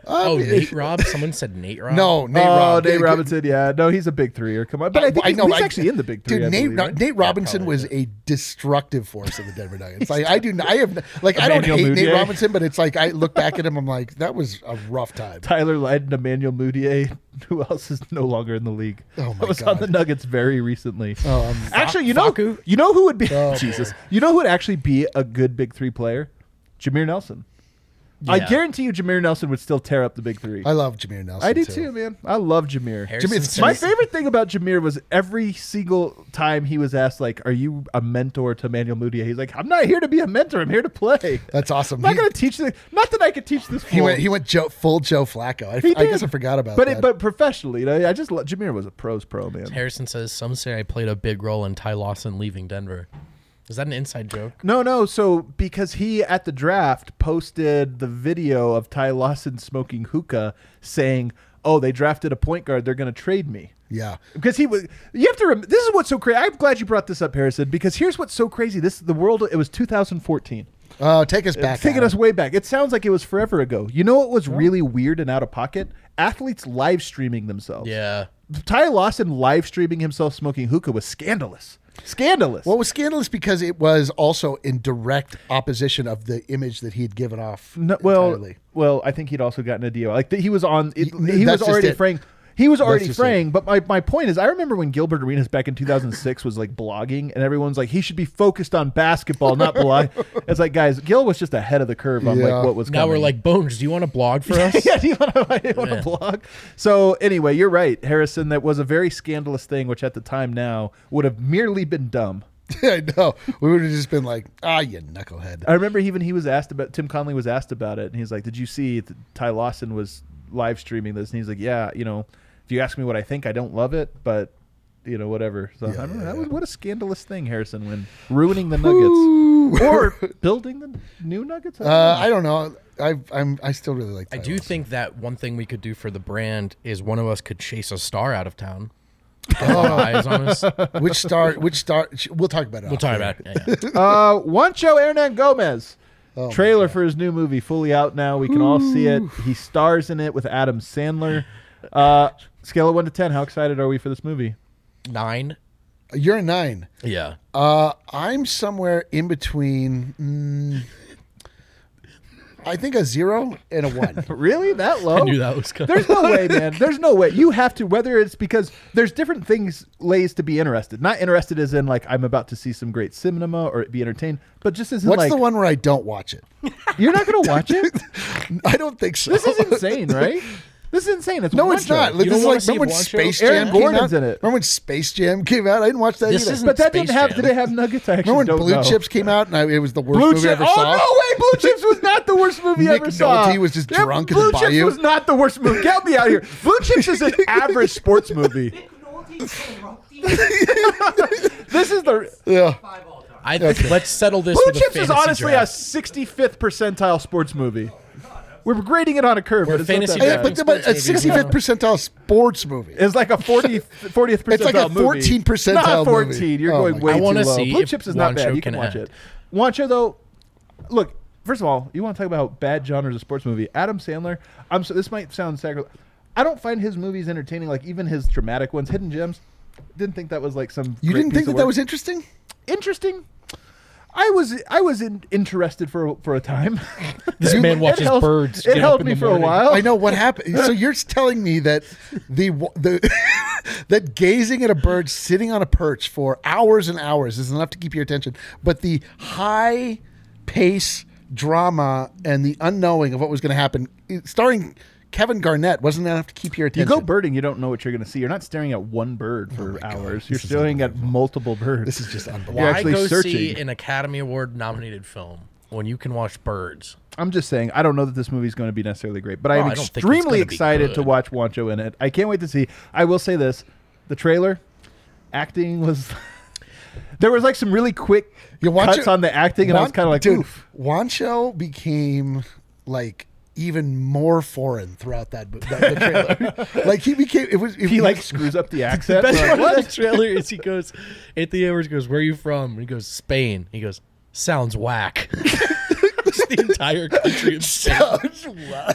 Oh, Um, Nate Robb. Someone said Nate Robb. No, Nate oh, Rob. Nate Robinson. Yeah, no, he's a big three. Or come on, but I think he's, know, he's I- actually in the big three. Dude, Nate, believe, right? Nate Robinson probably, was a destructive force in the Denver Nuggets. Like I do, I have like I don't Emmanuel hate Nate Robinson, but it's like I look back at him, I'm like that was a rough time. Tyler Lydon, Emmanuel Mudiay. Who else is no longer in the league? Oh, my that was on the Nuggets very recently. Um, actually, you know, Faku? you know who would be Oh, Jesus. You know who would actually be a good big three player? Jameer Nelson. I guarantee you, Jameer Nelson would still tear up the big three. I love Jameer Nelson. I do too, man. I love Jameer. Harrison Jimmy, says- My favorite thing about Jameer was every single time he was asked, like, "Are you a mentor to Emmanuel Mudiay?" He's like, "I'm not here to be a mentor. I'm here to play. That's awesome. I'm not He- going to teach the. Not that I could teach this. He fool. went. He went Joe, full Joe Flacco. I, He I guess. I forgot about but that. It, but professionally, you know, I just lo- Jameer was a pros pro man. Harrison says some say I played a big role in Ty Lawson leaving Denver. Is that an inside joke? No, no. So because he at the draft posted the video of Ty Lawson smoking hookah, saying, "Oh, they drafted a point guard. They're going to trade me." yeah, Because he was, you have to. Rem- this is what's so crazy. I'm glad you brought this up, Harrison. Because here's what's so crazy. This the world. It was 2014. uh, take us back. taking us way back. It sounds like it was forever ago. You know what was really weird and out of pocket? Athletes live streaming themselves. Yeah. Ty Lawson live streaming himself smoking hookah was scandalous. Scandalous. Well, it was scandalous because it was also in direct opposition of the image that he had given off. No, well, entirely. well, I think he'd also gotten a deal. Like th- he was on. It, Y- he was already it. fraying. He was already just fraying. But my, my point is, I remember when Gilbert Arenas back in 2006 was like blogging, and everyone's like, he should be focused on basketball, not blog. it's like, guys, Gil was just ahead of the curve on Yeah. like what was. Now we're like, Bones, do you want to blog for us? yeah, do you want to Yeah. blog? So anyway, you're right, Harrison. That was a very scandalous thing, which at the time now would have merely been dumb. I know we would have just been like, ah, you knucklehead. I remember even he was asked about Tim Connelly was asked about it, and he's like, "Did you see that Ty Lawson was live streaming this?" And he's like, "Yeah, you know, if you ask me what I think, I don't love it, but you know, whatever." So I don't yeah, that yeah. was what a scandalous thing, Harrison, when ruining the Nuggets or building the new Nuggets. I don't Uh, know. I don't know. I, I'm. I still really like. I do think that one thing we could do for the brand is one of us could chase a star out of town. Oh. All eyes on us. Which star? Which star? We'll talk about it. We'll talk air. about it. Yeah, yeah. Uh, Juancho Hernangomez. Oh Trailer for his new movie fully out now. We can all see it. He stars in it with Adam Sandler. Uh, scale of one to ten. How excited are we for this movie? Nine. You're a nine. Yeah. Uh, I'm somewhere in between. Mm, I think a zero and a one. Really? That low? I knew that was coming. There's no way, man. There's no way. You have to, whether it's because there's different things lays to be interested. Not interested as in like I'm about to see some great cinema or be entertained, but just as in What's like the one where I don't watch it? you're not gonna watch it. I don't think so. This is insane, right? This is insane. It's No, it's Juancho. not. Like, this is like see remember when Juancho? Space Aaron Jam came Gordon's out? in it. Remember when Space Jam came out? I didn't watch that This either. isn't But that Space didn't have. Jam. Did it have Nuggets? I actually Remember when don't Blue know. Chips came out and I, it was the worst Blue movie I Chips. ever Oh saw? no way! Blue Chips was not the worst movie I Nick ever saw. Nolte was just Yeah, drunk in Blue the Chips bayou. was not the worst movie. Get me out of here. Blue Chips is an average sports movie. Nick Nolte, so. This is the Yeah. Five all time. I let's settle this. Blue with a Chips is fantasy honestly draft. a 65th percentile sports movie. We're grading it on a curve, We're but it's not that bad. draft. but, but a 65th percentile sports movie. It's like a 40th, 40th percentile It's like a 14 percentile Not movie. 14. You're Oh going way I too low. see Blue Chips is not bad. You can can watch act. it. Juancho though, look. First of all, you want to talk about bad genres of sports movie? Adam Sandler. I'm so this might sound sacrilege. I don't find his movies entertaining. Like even his dramatic ones, Hidden Gems. Didn't think that was like some. You great didn't piece think that of that work. was interesting? interesting. I was I was in, interested for for a time. This It- man it watches held- birds It get up held in me the for a while. I know what happened. So you're telling me that the the that gazing at a bird sitting on a perch for hours and hours is enough to keep your attention, but the high pace drama and the unknowing of what was going to happen, starring Kevin Garnett, wasn't enough to keep your attention. You go birding, you don't know what you're going to see. You're not staring at one bird oh for hours. You're staring at multiple birds. This is just unbelievable. You're Why actually go searching. see an Academy Award nominated film when you can watch birds? I'm just saying, I don't know that this movie is going to be necessarily great, but I Oh, am I don't think it's extremely excited to watch Juancho in it. I can't wait to see. I will say this: the trailer, acting was. there was like some really quick You watch cuts on the acting, and I was kind of like, dude, oof. Juancho became like even more foreign throughout that, that the trailer. like he became it was it He was- like screws up the accent. Best We're part of the trailer is he goes, Anthony Edwards goes, "Where are you from?" And he goes, "Spain." He goes, "Sounds whack." Just the entire country of Spain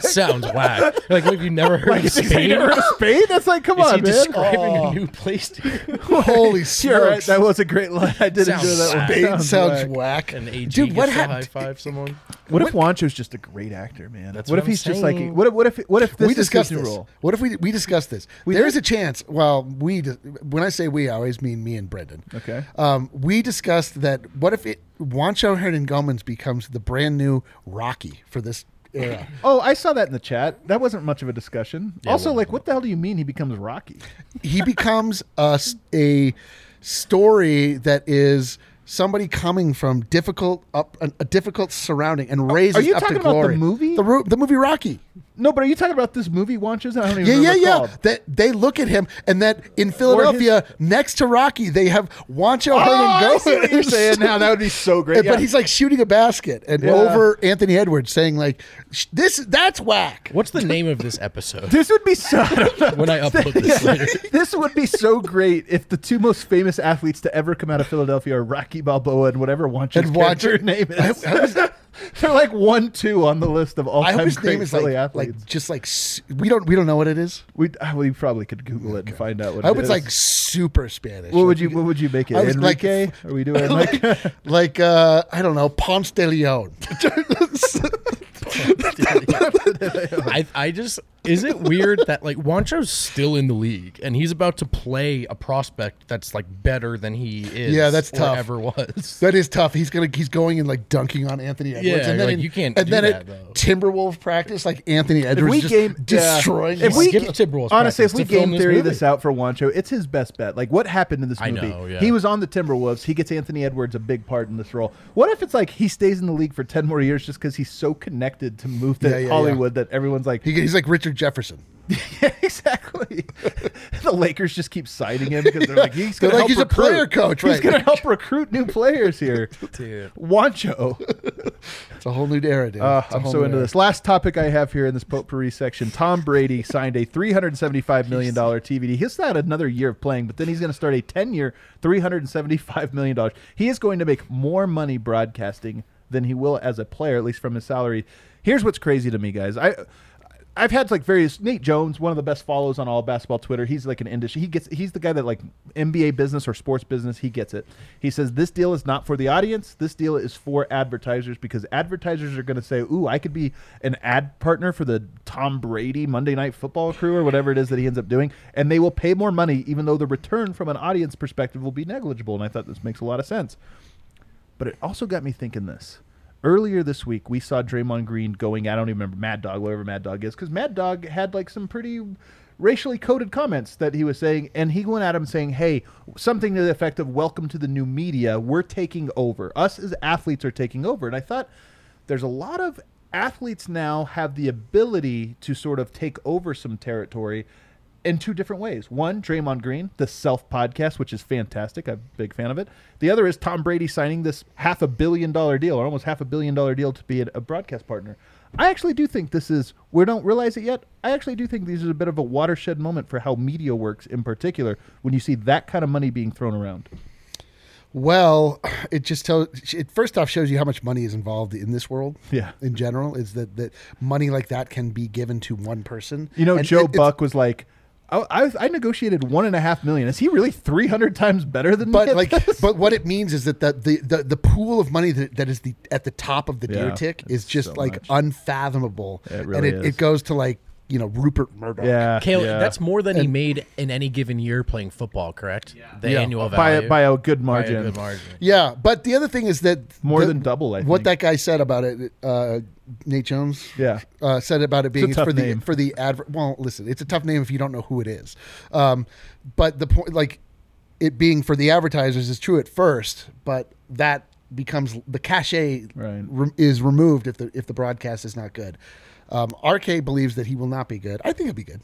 sounds whack. Like, have you never heard Like, of is he Spain? never heard of Spain? That's like, come Is on, he man. describing Oh. a new place to you? holy You're right. smokes. That was a great line. I did Sounds enjoy that one. Spain sounds whack. whack. An AG Dude, what gets to high five someone. What if Juancho's just a great actor, man? That's what what if I'm he's just like saying. what if what if what if this we is his new this. role? What if we we discussed this? We there did? is a chance. Well, we di- when I say we, I always mean me and Brendan. Okay. Um, we discussed that. What if it Juancho Hernangomez becomes the brand new Rocky for this era? Oh, I saw that in the chat. That wasn't much of a discussion. also, well- like, what the hell do you mean he becomes Rocky? he becomes a, a story that is somebody coming from difficult up a, a difficult surrounding and raises are you up talking to about the movie? The, the movie Rocky. No, but are you talking about this movie Juancho's? I don't even Yeah, yeah, yeah. That they look at him, and that in Philadelphia, next to Rocky, they have Juancho Oh, I Hernan see what you're saying now. That would be so great. Yeah. But he's like shooting a basket and Yeah. over Anthony Edwards, saying like, "This, that's whack." What's the name of this episode? this would be so. when I upload this later. this would be so great if the two most famous athletes to ever come out of Philadelphia are Rocky Balboa and whatever Juancho's And character Juancho- name is. I- I was- They're like one, two on the list of all-time hope his great name is Philly like, athletes. like just like s- we don't we don't know what it is. we, uh, we probably could Google it and find out what. It is. I hope it it's is. like super Spanish. What Like would you What would you make it? I was like- Enrique? Are we doing like? like uh, I don't know Ponce de Leon. I, I just is it weird that like Juancho's still in the league and he's about to play a prospect that's like better than he is. Yeah, that's or tough. Ever was. That is tough. He's gonna he's going and like dunking on Anthony Edwards. Yeah, and then like, in- you can't And do then that, at though. Timberwolf practice, like Anthony Edwards we just game- destroying. If we Skip ga- Timberwolves honestly, if we game this theory movie. this out for Juancho, it's his best bet. Like what happened in this I movie? know, yeah. He was on the Timberwolves. He gets Anthony Edwards a big part in this role. What if it's like he stays in the league for ten more years just because he's so connected to move to Yeah, yeah, Hollywood that everyone's like, He- he's like Richard Jefferson. yeah, exactly. the Lakers just keep citing him because they're like, he's going like, he's a player coach, He's going to help recruit new players here. Dude. Juancho. It's a whole new era, dude. Uh, I'm so into era. this. Last topic I have here in this potpourri section: Tom Brady signed a 375 million dollar TVD. He's had another year of playing, but then he's going to start a 10 year, 375 million dollars. He is going to make more money broadcasting than he will as a player, at least from his salary. Here's what's crazy to me, guys. I. I've had like various Nate Jones, one of the best follows on all basketball Twitter. He's like an industry. He gets. He's the guy that like NBA business or sports business. He gets it. He says this deal is not for the audience. This deal is for advertisers because advertisers are going to say, "Ooh, I could be an ad partner for the Tom Brady Monday Night Football crew or whatever it is that he ends up doing," and they will pay more money, even though the return from an audience perspective will be negligible. And I thought this makes a lot of sense. But it also got me thinking this. Earlier this week, we saw Draymond Green going. I don't even remember Mad Dog, whatever Mad Dog is, because Mad Dog had like some pretty racially coded comments that he was saying, and he went at him saying, "Hey, something to the effect of welcome to the new media. We're taking over. Us as athletes are taking over." And I thought there's a lot of athletes now have the ability to sort of take over some territory in two different ways. One, Draymond Green, the Self podcast, which is fantastic. I'm a big fan of it. The other is Tom Brady signing this half a billion dollar deal, or almost half a billion dollar deal, to be a, broadcast partner. I actually do think this is. We don't realize it yet. I actually do think these is a bit of a watershed moment for how media works, in particular, when you see that kind of money being thrown around. Well, it just tells. It first off shows you how much money is involved in this world. Yeah. In general, is that that money like that can be given to one person. You know, And Joe it- Buck was like, I, I, I negotiated one and a half million. Is he really 300 times better than me? But at like, this? but what it means is that the the, the, the pool of money that, that is the at the top of the deer Yeah, tick is just so like much. unfathomable, It and it, is. it goes to like you know Rupert Murdoch. yeah, Kale, yeah. that's more than he made in any given year playing football, correct? Yeah. The Yeah. annual by a, value. by a good By a margin. good margin. Yeah, but the other thing is that More the- than double, I what that guy said about it, uh, Nate Jones. Yeah. uh, said about it being tough for the for the advert. Well, listen, it's a tough name if you don't know who it is. Um, but the point, like it being for the advertisers, is true at first, but that becomes the cachet Right. re- is removed if the if the broadcast is not good. Um, RK believes that he will not be good. I think he'll be good.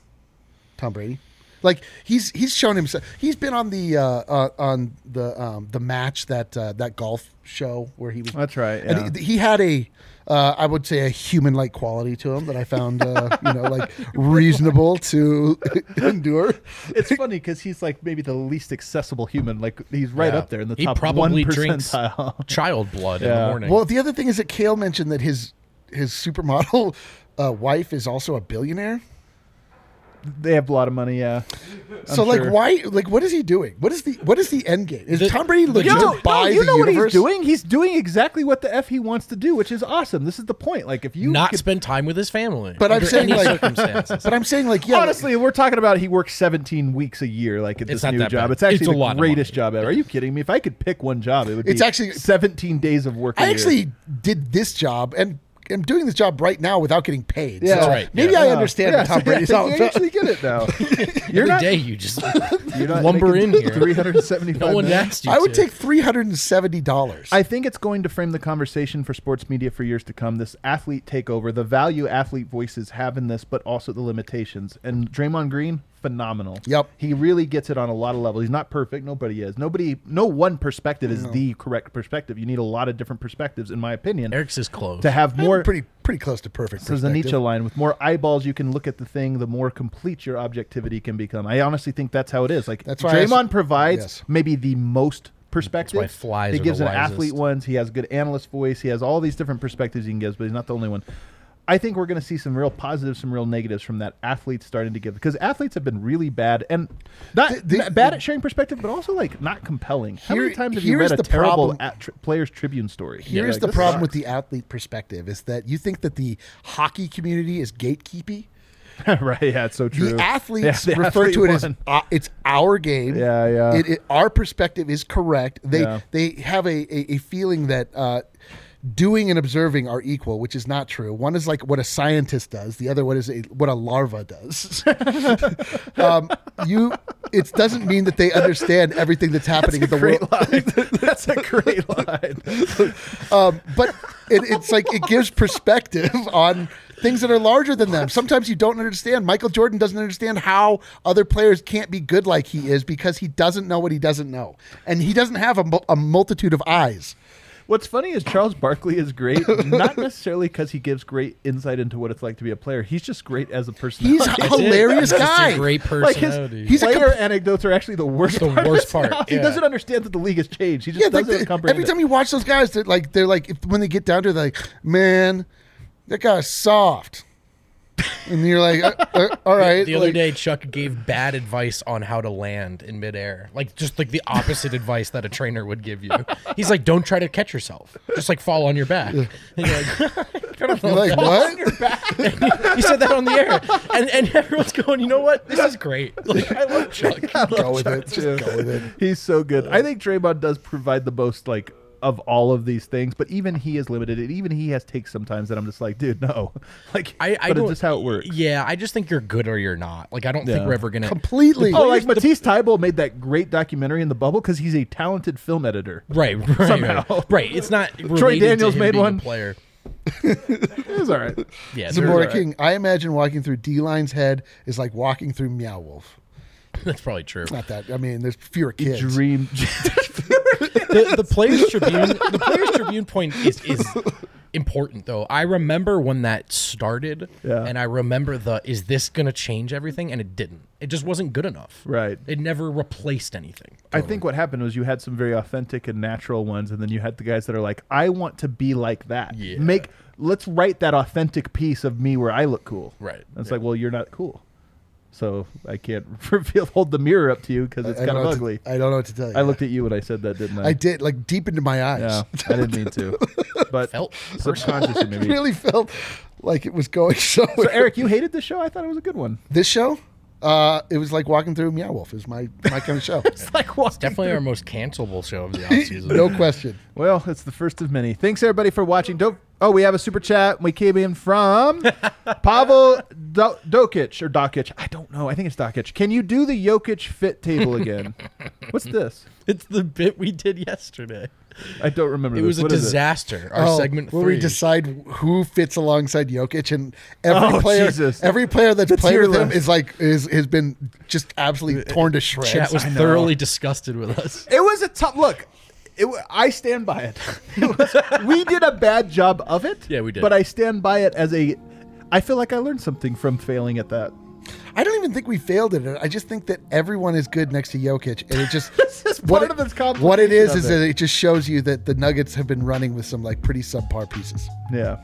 Tom Brady. Like he's he's shown himself. He's been on the uh, uh, on the um, the match that uh, that golf show where he was. That's right, And yeah. he, he had a, uh, I would say, a human like quality to him that I found, uh, you know, like reasonable to endure. It's funny because he's like maybe the least accessible human. Like he's right Yeah. up there in the He top probably one drinks percentile. child blood in the morning. Well, the other thing is that Kale mentioned that his his supermodel uh, wife is also a billionaire. they have a lot of money. Yeah. so I'm like, sure. why? Like, what is he doing? What is the what is the end game? Is The- Tom Brady legit Yo, to buy no, you the know what he's doing? He's doing exactly what the f he wants to do, which is awesome. This is the point. Like if you not could- spend time with his family. But I'm under saying, any like- circumstances. But I'm saying, like, yeah, Honestly, we're talking about he works 17 weeks a year, like at It's this not new that job. bad. It's actually It's a the lot of greatest money. job ever. Are you kidding me? If I could pick one job, it would It's be actually- 17 days of work. a I year. actually did this job and am doing this job right now without getting paid. Yeah. So That's right, Maybe yeah. I understand Yeah, what Tom so Brady's I you actually get it now. You're Every not, day you just you're not lumber in here. 375 no one million. asked you. I would to. take three hundred and seventy dollars. I think it's going to frame the conversation for sports media for years to come. This athlete takeover, the value athlete voices have in this, but also the limitations. And Draymond Green, phenomenal. Yep. he really gets it on a lot of levels. He's not perfect. Nobody is. Nobody. No one perspective is the correct perspective. You need a lot of different perspectives, in my opinion, Eric's is close. to have more more. pretty pretty close to perfect. So the perspective. Nietzsche line, with more eyeballs you can look at the thing, the more complete your objectivity can become. I honestly think that's how it is. Like That's why I Draymond s- provides yes. maybe the most perspective. why flies he are gives the an athlete ones. He has good analyst voice. He has all these different perspectives he can give, but he's not the only one. I think we're going to see some real positives, some real negatives from that athletes starting to give because athletes have been really bad and not The- the- not bad at sharing perspective, but also like not compelling. How many times have you read a the terrible tri- Players Tribune story? Here's Like, the problem with the athlete perspective: is that you think that the hockey community is gatekeepy. right? Yeah, it's so true. The athletes Yeah, the refer athlete to it as uh, it's our game. Yeah, yeah. It, it- our perspective is correct. They Yeah. they have a, a, a feeling that uh, doing and observing are equal, which is not true. One is like what a scientist does. The other one is a, what a larva does. um, you it doesn't mean that they understand everything that's happening in the world. line. That's a great line. Um, but it, it's like it gives perspective on things that are larger than them. Sometimes you don't understand. Michael Jordan doesn't understand how other players can't be good like he is because he doesn't know what he doesn't know, and he doesn't have a, a multitude of eyes. What's funny is Charles Barkley is great, not necessarily because he gives great insight into what it's like to be a player. He's just great as a person. He's a That's it. hilarious He's just guy. a great like his, personality. he's He's a player comp- anecdotes are actually the worst. The part worst part, mouth. He doesn't understand that the league has changed. He just Yeah, doesn't the- comprehend every it. time you watch those guys, they're like they're like if, when they get down to it, they're like, man, that guy's soft, and you're like, uh, uh, all right. the other like- day, Chuck gave bad advice on how to land in midair, like just like the opposite advice that a trainer would give you. He's like, "Don't try to catch yourself; just like fall on your back." And you're like, "I don't know." You're like what? he said that on the air, and and everyone's going, "You know what? This is great. Like, I love Chuck." Go with it. Just go with it. He's so good. I think Draymond does provide the most like of all of these things, but even he is limited. And even he has takes sometimes that I'm just like, dude, no. Like, I, I but don't, it's just how it works. Yeah, I just think you're good or you're not. Like, I don't think we're ever gonna Completely. Oh, like Matisse Thybulle made that great documentary in the bubble because he's a talented film editor. Right, right, Somehow. right. right. It's not Troy related to Daniels him made being one. player. It was all right. Yeah, Zamora right. King. I imagine walking through D Line's head is like walking through Meow Wolf. that's probably true. Not that. I mean, there's fewer kids. Dream. The, the players tribune the players tribune point is is important though i remember when that started Yeah. and i remember the is this gonna change everything and it didn't it just wasn't good enough Right. it never replaced anything I think what happened was you had some very authentic and natural ones, and then you had the guys that are like, "I want to be like that." Yeah. Make let's write that authentic piece of me where I look cool. Right. And it's Yeah. like, well, you're not cool, so I can't reveal hold the mirror up to you because it's I kind don't of know what to- ugly. I don't know what to tell you. I looked at you when I said that, didn't I? I did like deep into my eyes. Yeah, I didn't mean to, but Felt subconsciously it maybe. really felt like it was going so. So Eric, you hated this show. I thought it was a good one. this show, uh, it was like walking through Meow Wolf. Is my my kind of show. It's like walking definitely through- our most cancelable show of the offseason no question. Well, it's the first of many. Thanks everybody for watching. Don't. Oh, we have a super chat. We came in from Pavel Do- Dokic or Dokic. I don't know. I think it's Dokic. Can you do the Jokic fit table again? What's this? it's the bit we did yesterday I don't remember. it this. was a What is disaster our Oh, segment where three we decide who fits alongside Jokic, and every Oh, player, Jesus. every player that's The played tier with him list. is like is has been just absolutely uh, torn to shreds. chat was I know. thoroughly disgusted with us It was a tough look. It, wa- I stand by it. It was- we did a bad job of it. Yeah, we did. But I stand by it as a. I feel like I learned something from failing at that. I don't even think we failed at it. I just think that everyone is good next to Jokic, and it just This is what part it, what it is is it. that it just shows you that the Nuggets have been running with some like pretty subpar pieces, Yeah.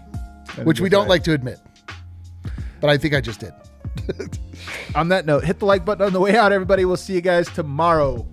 Which we don't right. like to admit. But I think I just did. On that note, hit the like button on the way out, everybody. We'll see you guys tomorrow.